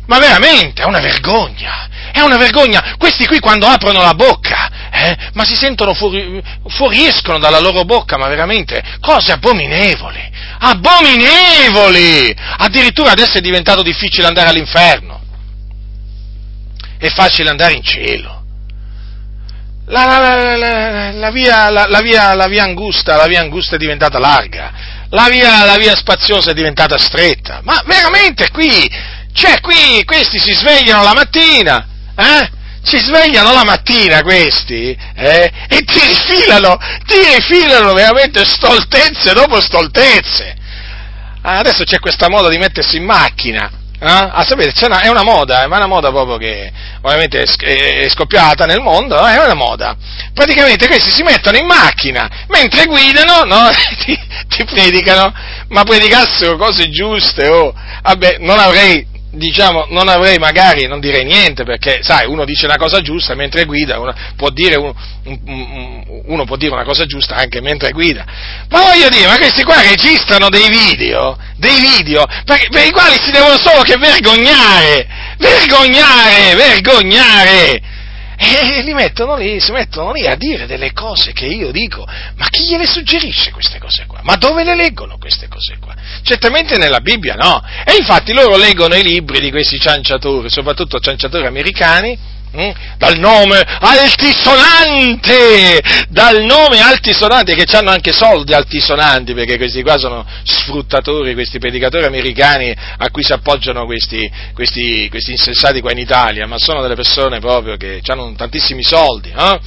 Ma veramente è una vergogna, è una vergogna. Questi qui quando aprono la bocca, eh, ma si sentono fuori, fuoriescono dalla loro bocca, ma veramente cose abominevoli, abominevoli. Addirittura adesso è diventato difficile andare all'inferno. È facile andare in cielo. La, la, la, la via, via, via, angusta, la via angusta è diventata larga, la via, la via spaziosa è diventata stretta, ma veramente qui cioè qui questi si svegliano la mattina, eh? Si svegliano la mattina questi eh? e ti rifilano, ti rifilano veramente stoltezze dopo stoltezze. Adesso c'è questa moda di mettersi in macchina, eh? Ah, sapete, una, è una moda, è una moda proprio che ovviamente è, scoppiata nel mondo, è una moda. Praticamente questi si mettono in macchina, mentre guidano, no? ti, ti predicano, ma predicassero cose giuste, oh, vabbè, non avrei, diciamo, non avrei magari, non direi niente, perché, sai, uno dice una cosa giusta mentre guida, uno può dire, un, un, uno può dire una cosa giusta anche mentre guida. Ma voglio dire, ma questi qua registrano dei video, dei video, per, per i quali si devono solo che vergognare, vergognare, vergognare! E li mettono lì, si mettono lì a dire delle cose che io dico, ma chi gliele suggerisce queste cose qua? Ma dove le leggono queste cose qua? Certamente nella Bibbia no. E infatti loro leggono i libri di questi cianciatori, soprattutto cianciatori americani, Mm? dal nome altisonante, dal nome altisonante, che hanno anche soldi altisonanti, perché questi qua sono sfruttatori, questi predicatori americani a cui si appoggiano questi, questi, questi insensati qua in Italia, ma sono delle persone proprio che hanno tantissimi soldi, eh?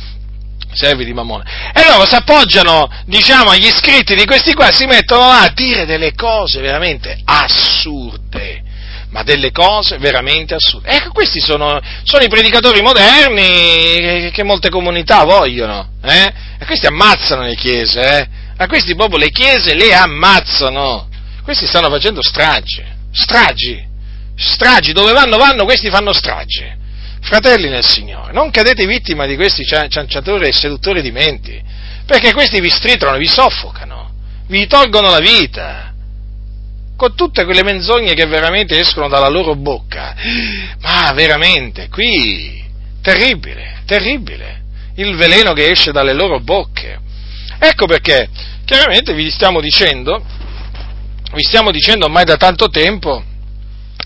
servi di mammone. E loro si appoggiano, diciamo, agli iscritti di questi qua, si mettono a dire delle cose veramente assurde ma delle cose veramente assurde. Ecco, questi sono, sono i predicatori moderni che molte comunità vogliono, eh? E questi ammazzano le chiese, eh? A questi proprio le chiese le ammazzano. Questi stanno facendo stragi, stragi, stragi, dove vanno vanno, questi fanno stragi. Fratelli nel Signore, non cadete vittima di questi cianciatori e seduttori di menti, perché questi vi stritolano, vi soffocano, vi tolgono la vita con tutte quelle menzogne che veramente escono dalla loro bocca. Ma veramente, qui, terribile, terribile, il veleno che esce dalle loro bocche. Ecco perché, chiaramente vi stiamo dicendo, vi stiamo dicendo ormai da tanto tempo,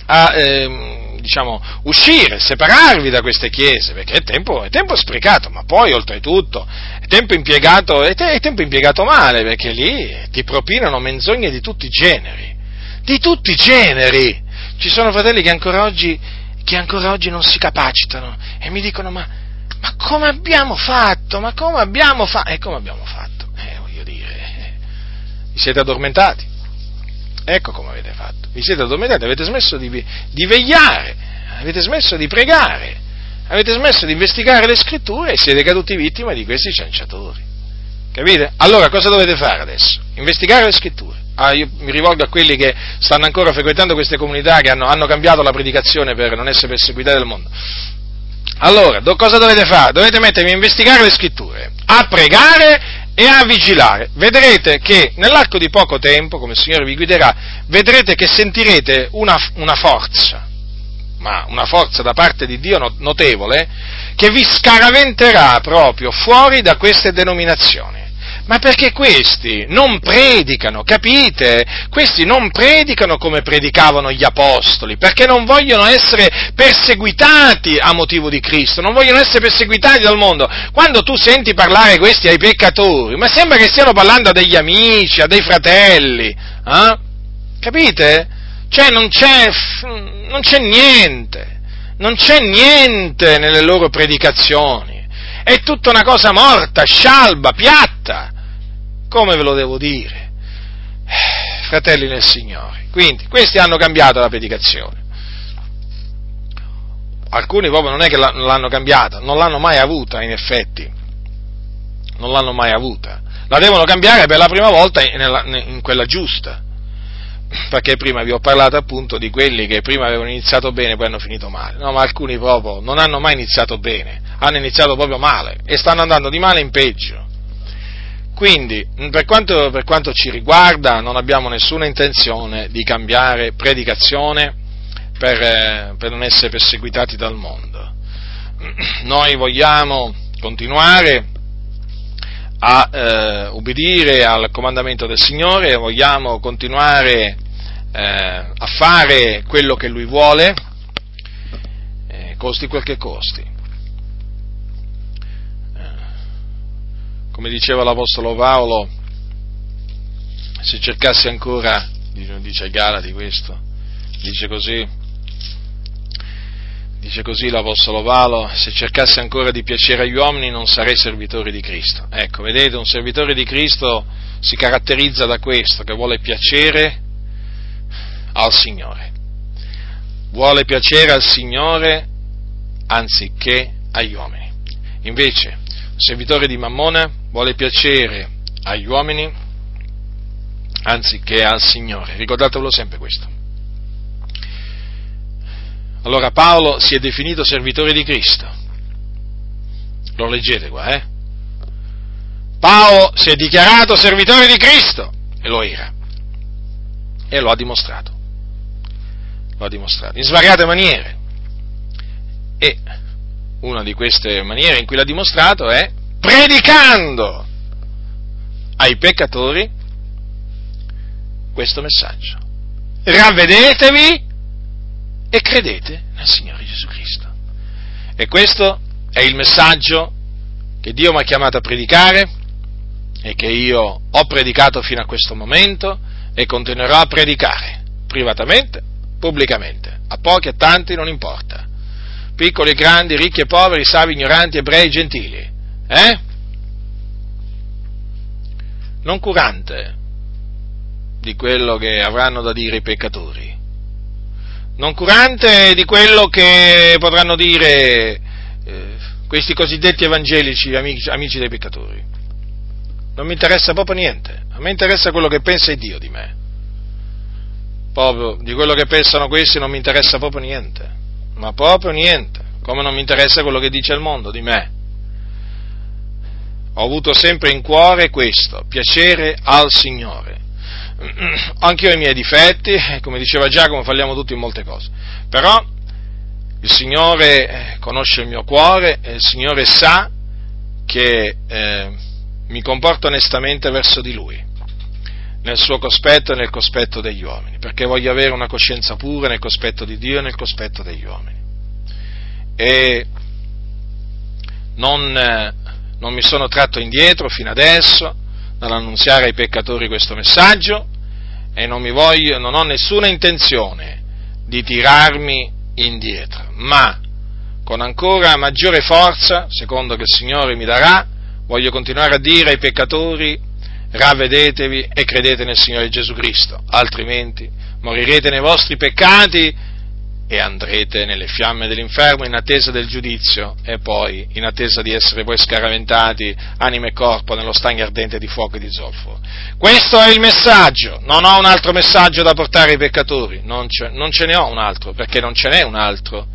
a, eh, diciamo, uscire, separarvi da queste chiese, perché è tempo, è tempo sprecato, ma poi oltretutto è tempo, impiegato, è, te, è tempo impiegato male, perché lì ti propinano menzogne di tutti i generi, di tutti i generi. Ci sono fratelli che ancora oggi, che ancora oggi non si capacitano e mi dicono ma, ma come abbiamo fatto? Ma come abbiamo fatto? E come abbiamo fatto? Eh, voglio dire, eh, vi siete addormentati? Ecco come avete fatto. Vi siete addormentati, avete smesso di, di vegliare, avete smesso di pregare, avete smesso di investigare le scritture e siete caduti vittima di questi cianciatori. Capite? Allora cosa dovete fare adesso? Investigare le scritture. Ah, io mi rivolgo a quelli che stanno ancora frequentando queste comunità, che hanno, hanno cambiato la predicazione per non essere perseguitati dal mondo. Allora, do, cosa dovete fare? Dovete mettervi a investigare le scritture, a pregare e a vigilare. Vedrete che nell'arco di poco tempo, come il Signore vi guiderà, vedrete che sentirete una, una forza, ma una forza da parte di Dio notevole, che vi scaraventerà proprio fuori da queste denominazioni ma perché questi non predicano, capite? Questi non predicano come predicavano gli apostoli, perché non vogliono essere perseguitati a motivo di Cristo, non vogliono essere perseguitati dal mondo. Quando tu senti parlare questi ai peccatori, ma sembra che stiano parlando a degli amici, a dei fratelli, eh? Capite? Cioè non c'è, non c'è niente, non c'è niente nelle loro predicazioni. È tutta una cosa morta, scialba, piatta come ve lo devo dire? Fratelli nel Signore. Quindi, questi hanno cambiato la predicazione. Alcuni proprio non è che l'hanno cambiata, non l'hanno mai avuta in effetti. Non l'hanno mai avuta. La devono cambiare per la prima volta in quella giusta. Perché prima vi ho parlato appunto di quelli che prima avevano iniziato bene e poi hanno finito male. No, ma alcuni proprio non hanno mai iniziato bene, hanno iniziato proprio male e stanno andando di male in peggio. Quindi, per quanto, per quanto, ci riguarda, non abbiamo nessuna intenzione di cambiare predicazione per, eh, per non essere perseguitati dal mondo. Noi vogliamo continuare a eh, ubbidire al comandamento del Signore, vogliamo continuare eh, a fare quello che Lui vuole, eh, costi quel che costi. Come diceva l'Apostolo Paolo, se cercassi ancora, dice Galati questo, dice così, dice così l'Apostolo Paolo, se cercassi ancora di piacere agli uomini non sarei servitore di Cristo. Ecco, vedete, un servitore di Cristo si caratterizza da questo, che vuole piacere al Signore. Vuole piacere al Signore anziché agli uomini. Invece, servitore di Mammona vuole piacere agli uomini anziché al Signore. Ricordatevelo sempre questo. Allora Paolo si è definito servitore di Cristo. Lo leggete qua, eh? Paolo si è dichiarato servitore di Cristo e lo era. E lo ha dimostrato. Lo ha dimostrato in svariate maniere. E una di queste maniere in cui l'ha dimostrato è predicando ai peccatori questo messaggio. Ravvedetevi e credete nel Signore Gesù Cristo. E questo è il messaggio che Dio mi ha chiamato a predicare e che io ho predicato fino a questo momento e continuerò a predicare, privatamente, pubblicamente, a pochi, a tanti, non importa, piccoli e grandi, ricchi e poveri, savi, ignoranti, ebrei, gentili, eh? Non curante di quello che avranno da dire i peccatori, non curante di quello che potranno dire eh, questi cosiddetti evangelici amici, amici dei peccatori. Non mi interessa proprio niente, a me interessa quello che pensa Dio di me. Proprio di quello che pensano questi non mi interessa proprio niente, ma proprio niente, come non mi interessa quello che dice il mondo di me ho avuto sempre in cuore questo, piacere al Signore. Anche io ho i miei difetti, come diceva Giacomo, falliamo tutti in molte cose, però il Signore eh, conosce il mio cuore e il Signore sa che eh, mi comporto onestamente verso di Lui. Nel suo cospetto e nel cospetto degli uomini, perché voglio avere una coscienza pura nel cospetto di Dio e nel cospetto degli uomini. E non, eh, non mi sono tratto indietro fino adesso dall'annunziare ai peccatori questo messaggio e non, voglio, non ho nessuna intenzione di tirarmi indietro, ma con ancora maggiore forza, secondo che il Signore mi darà, voglio continuare a dire ai peccatori ravvedetevi e credete nel Signore Gesù Cristo, altrimenti morirete nei vostri peccati e andrete nelle fiamme dell'inferno in attesa del giudizio e poi in attesa di essere poi scaraventati anima e corpo nello stagno ardente di fuoco e di zolfo. Questo è il messaggio, non ho un altro messaggio da portare ai peccatori, non ce, non ce ne ho un altro, perché non ce n'è un altro.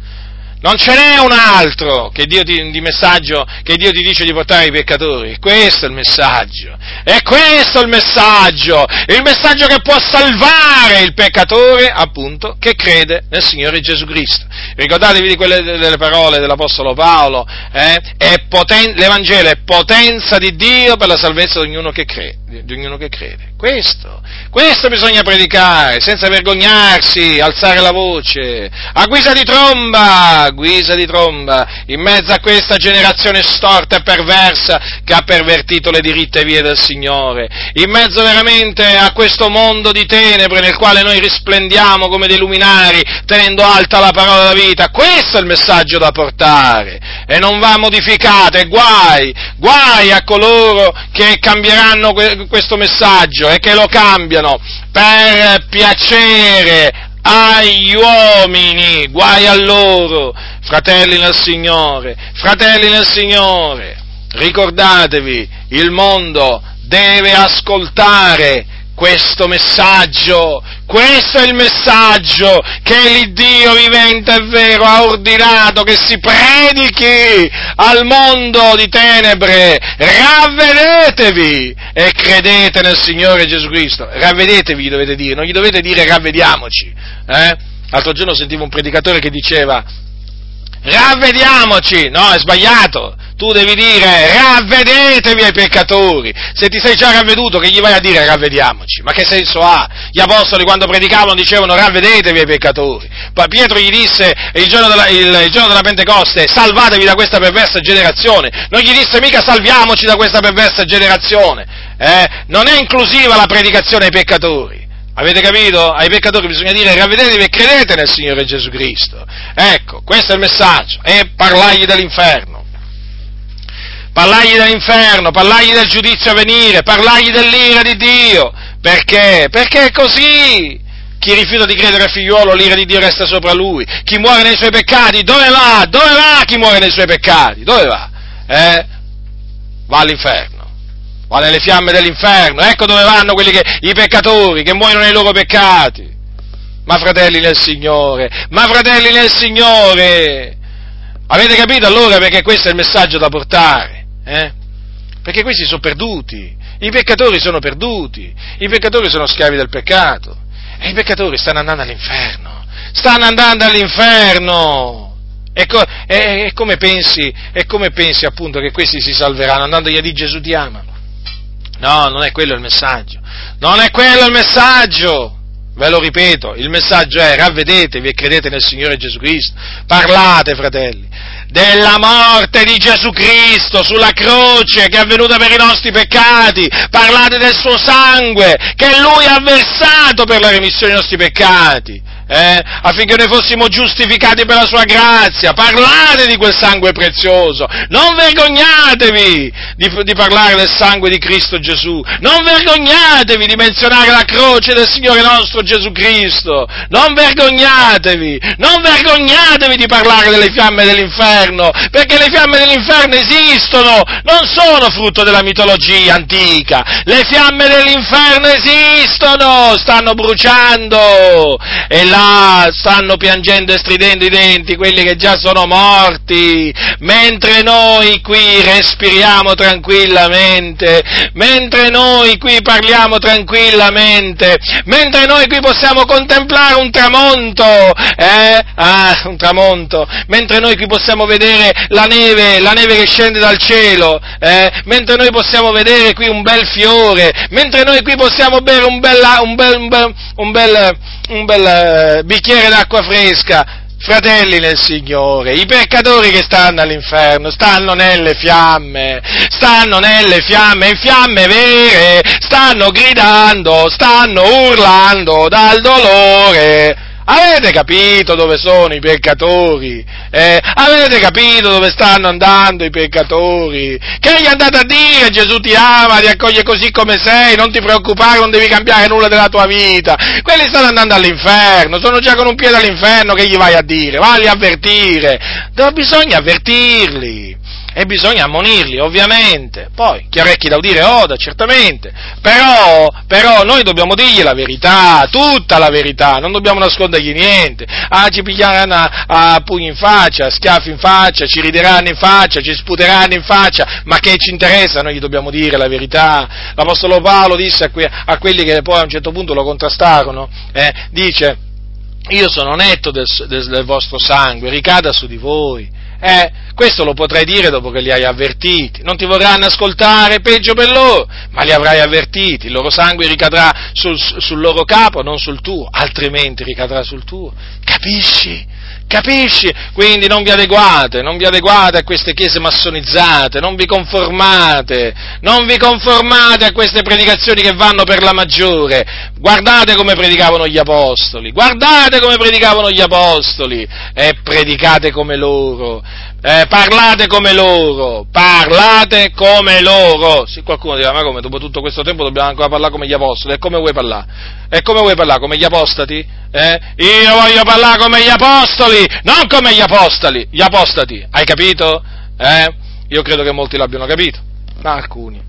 Non ce n'è un altro che Dio ti, di messaggio che Dio ti dice di portare ai peccatori. Questo è il messaggio. È questo il messaggio. Il messaggio che può salvare il peccatore, appunto, che crede nel Signore Gesù Cristo. Ricordatevi di quelle delle parole dell'Apostolo Paolo. Eh? Poten- L'Evangelo è potenza di Dio per la salvezza di ognuno che crede. Di ognuno che crede. Questo. Questo bisogna predicare, senza vergognarsi, alzare la voce, a guisa di tromba guisa di tromba in mezzo a questa generazione storta e perversa che ha pervertito le diritte vie del Signore, in mezzo veramente a questo mondo di tenebre nel quale noi risplendiamo come dei luminari tenendo alta la parola della vita. Questo è il messaggio da portare e non va modificato e guai, guai a coloro che cambieranno questo messaggio e che lo cambiano per piacere agli uomini, guai a loro, fratelli nel Signore, fratelli nel Signore, ricordatevi, il mondo deve ascoltare questo messaggio, questo è il messaggio che l'Iddio vivente e vero ha ordinato che si predichi al mondo di tenebre. Ravvedetevi e credete nel Signore Gesù Cristo. Ravvedetevi, gli dovete dire, non gli dovete dire ravvediamoci. Eh? L'altro giorno sentivo un predicatore che diceva ravvediamoci, no, è sbagliato, tu devi dire ravvedetevi ai peccatori, se ti sei già ravveduto che gli vai a dire ravvediamoci, ma che senso ha? Gli apostoli quando predicavano dicevano ravvedetevi ai peccatori, poi Pietro gli disse il giorno della, il, il giorno della Pentecoste salvatevi da questa perversa generazione, non gli disse mica salviamoci da questa perversa generazione, eh? non è inclusiva la predicazione ai peccatori. Avete capito? Ai peccatori bisogna dire ravvedetevi e credete nel Signore Gesù Cristo. Ecco, questo è il messaggio. E parlargli dell'inferno. Parlargli dell'inferno, parlargli del giudizio a venire, parlargli dell'ira di Dio. Perché? Perché è così. Chi rifiuta di credere al figliuolo, l'ira di Dio resta sopra lui. Chi muore nei suoi peccati, dove va? Dove va chi muore nei suoi peccati? Dove va? Eh? Va all'inferno va nelle fiamme dell'inferno, ecco dove vanno quelli che, i peccatori che muoiono nei loro peccati. Ma fratelli nel Signore, ma fratelli nel Signore, avete capito allora perché questo è il messaggio da portare? Eh? Perché questi sono perduti, i peccatori sono perduti, i peccatori sono schiavi del peccato e i peccatori stanno andando all'inferno, stanno andando all'inferno. E, co- e, e, come pensi, e come pensi appunto che questi si salveranno andandogli a dire Gesù ti ama? No, non è quello il messaggio. Non è quello il messaggio. Ve lo ripeto, il messaggio è ravvedetevi e credete nel Signore Gesù Cristo. Parlate, fratelli, della morte di Gesù Cristo sulla croce che è avvenuta per i nostri peccati. Parlate del suo sangue che Lui ha versato per la remissione dei nostri peccati eh, affinché noi fossimo giustificati per la sua grazia. Parlate di quel sangue prezioso, non vergognatevi di, di, parlare del sangue di Cristo Gesù, non vergognatevi di menzionare la croce del Signore nostro Gesù Cristo, non vergognatevi, non vergognatevi di parlare delle fiamme dell'inferno, perché le fiamme dell'inferno esistono, non sono frutto della mitologia antica, le fiamme dell'inferno esistono, stanno bruciando. E la là stanno piangendo e stridendo i denti, quelli che già sono morti, mentre noi qui respiriamo tranquillamente, mentre noi qui parliamo tranquillamente, mentre noi qui possiamo contemplare un tramonto, eh? Ah, un tramonto, mentre noi qui possiamo vedere la neve, la neve che scende dal cielo, eh? mentre noi possiamo vedere qui un bel fiore, mentre noi qui possiamo bere un bel, un bel, un bel, un bel, un bel eh, bicchiere d'acqua fresca, fratelli nel Signore, i peccatori che stanno all'inferno stanno nelle fiamme, stanno nelle fiamme, in fiamme vere, stanno gridando, stanno urlando dal dolore Avete capito dove sono i peccatori? Eh? Avete capito dove stanno andando i peccatori? Che gli andate a dire Gesù ti ama, ti accoglie così come sei, non ti preoccupare, non devi cambiare nulla della tua vita. Quelli stanno andando all'inferno, sono già con un piede all'inferno, che gli vai a dire? Valli a avvertire. Dove bisogna avvertirli e bisogna ammonirli, ovviamente. Poi, chi ha orecchi da udire oda, certamente. Però, però, noi dobbiamo dirgli la verità, tutta la verità, non dobbiamo nascondergli niente. Ah, ci piglieranno a, a pugni in faccia, schiaffi in faccia, ci rideranno in faccia, ci sputeranno in faccia, ma che ci interessa? Noi gli dobbiamo dire la verità. L'Apostolo Paolo disse a, que- a quelli che poi a un certo punto lo contrastarono, eh, dice, io sono netto del, del, del vostro sangue, ricada su di voi. Eh, questo lo potrai dire dopo che li hai avvertiti. Non ti vorranno ascoltare, peggio per loro, ma li avrai avvertiti. Il loro sangue ricadrà sul, sul loro capo, non sul tuo, altrimenti ricadrà sul tuo. Capisci? Capisci? Quindi non vi adeguate, non vi adeguate a queste chiese massonizzate, non vi conformate, non vi conformate a queste predicazioni che vanno per la maggiore. Guardate come predicavano gli apostoli, guardate come predicavano gli apostoli e predicate come loro. Eh, parlate come loro, parlate come loro. Se qualcuno dirà, ma come, dopo tutto questo tempo dobbiamo ancora parlare come gli apostoli? E come vuoi parlare? E come vuoi parlare? Come gli apostati? Eh? Io voglio parlare come gli apostoli, non come gli apostoli, gli apostati. Hai capito? Eh? Io credo che molti l'abbiano capito, ma alcuni.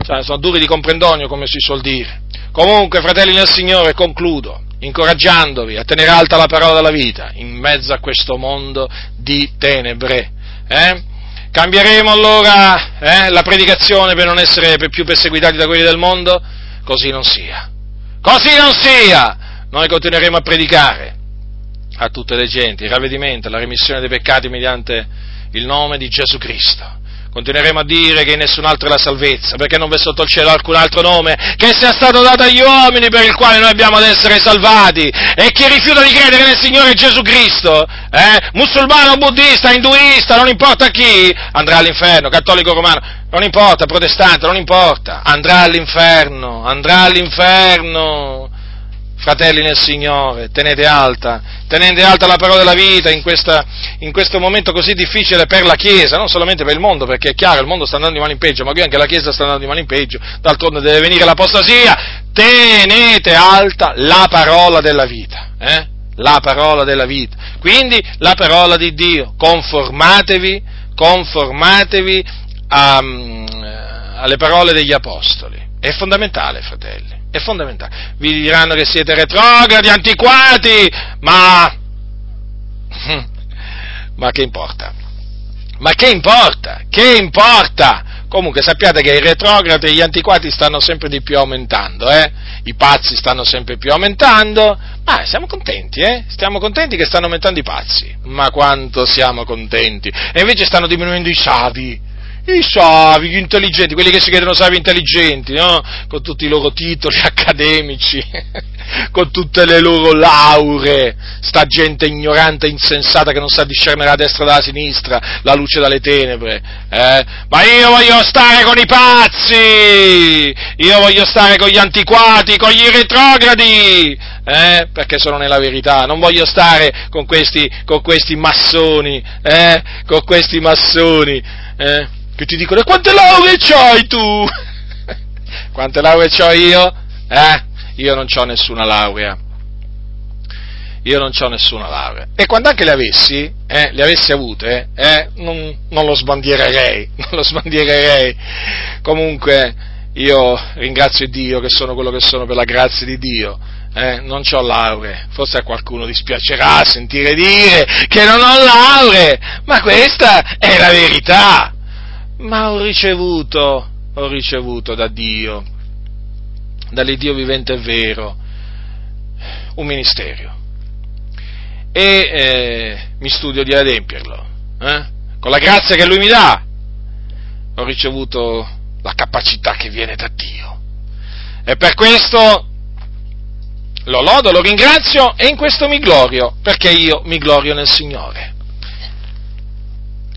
Cioè, sono duri di comprendonio, come si suol dire. Comunque, fratelli nel Signore, concludo incoraggiandovi a tenere alta la parola della vita in mezzo a questo mondo di tenebre. Eh? Cambieremo allora eh, la predicazione per non essere più perseguitati da quelli del mondo? Così non sia. Così non sia! Noi continueremo a predicare a tutte le genti il ravvedimento, la remissione dei peccati mediante il nome di Gesù Cristo continueremo a dire che in nessun altro è la salvezza, perché non v'è sotto il cielo alcun altro nome che sia stato dato agli uomini per il quale noi abbiamo ad essere salvati. E chi rifiuta di credere nel Signore Gesù Cristo, eh, musulmano, buddista, induista, non importa chi, andrà all'inferno, cattolico romano, non importa, protestante, non importa, andrà all'inferno, andrà all'inferno fratelli nel Signore, tenete alta, tenete alta la parola della vita in, questa, in, questo momento così difficile per la Chiesa, non solamente per il mondo, perché è chiaro, il mondo sta andando di mano in peggio, ma qui anche la Chiesa sta andando di mano in peggio, d'altronde deve venire l'apostasia, tenete alta la parola della vita, eh? la parola della vita, quindi la parola di Dio, conformatevi, conformatevi a, mm, alle parole degli Apostoli, è fondamentale, fratelli è fondamentale. Vi diranno che siete retrogradi, antiquati, ma... ma che importa? Ma che importa? Che importa? Comunque sappiate che i retrogradi e gli antiquati stanno sempre di più aumentando, eh? I pazzi stanno sempre più aumentando, ma siamo contenti, eh? Stiamo contenti che stanno aumentando i pazzi, ma quanto siamo contenti! E invece stanno diminuendo i savi i savi, gli intelligenti, quelli che si credono savi intelligenti, no? con tutti i loro titoli accademici, con tutte le loro lauree, sta gente ignorante insensata che non sa discernere la destra dalla sinistra, la luce dalle tenebre, eh? ma io voglio stare con i pazzi, io voglio stare con gli antiquati, con gli retrogradi, eh? perché sono nella verità, non voglio stare con questi, con questi massoni, eh? con questi massoni, eh? Che ti dicono quante lauree c'hai tu? quante lauree c'ho io? Eh? Io non ho nessuna laurea. Io non ho nessuna laurea. E quando anche le avessi, eh, le avessi avute, eh, non, non lo sbandiererei, non lo sbandiererei. Comunque, io ringrazio Dio che sono quello che sono per la grazia di Dio. eh, non ho lauree, forse a qualcuno dispiacerà sentire dire che non ho lauree, ma questa è la verità. Ma ho ricevuto, ho ricevuto da Dio, dall'Iddio vivente e vero, un ministero e eh, mi studio di adempierlo. Eh? Con la grazia che Lui mi dà ho ricevuto la capacità che viene da Dio. E per questo lo lodo, lo ringrazio e in questo mi glorio, perché io mi glorio nel Signore.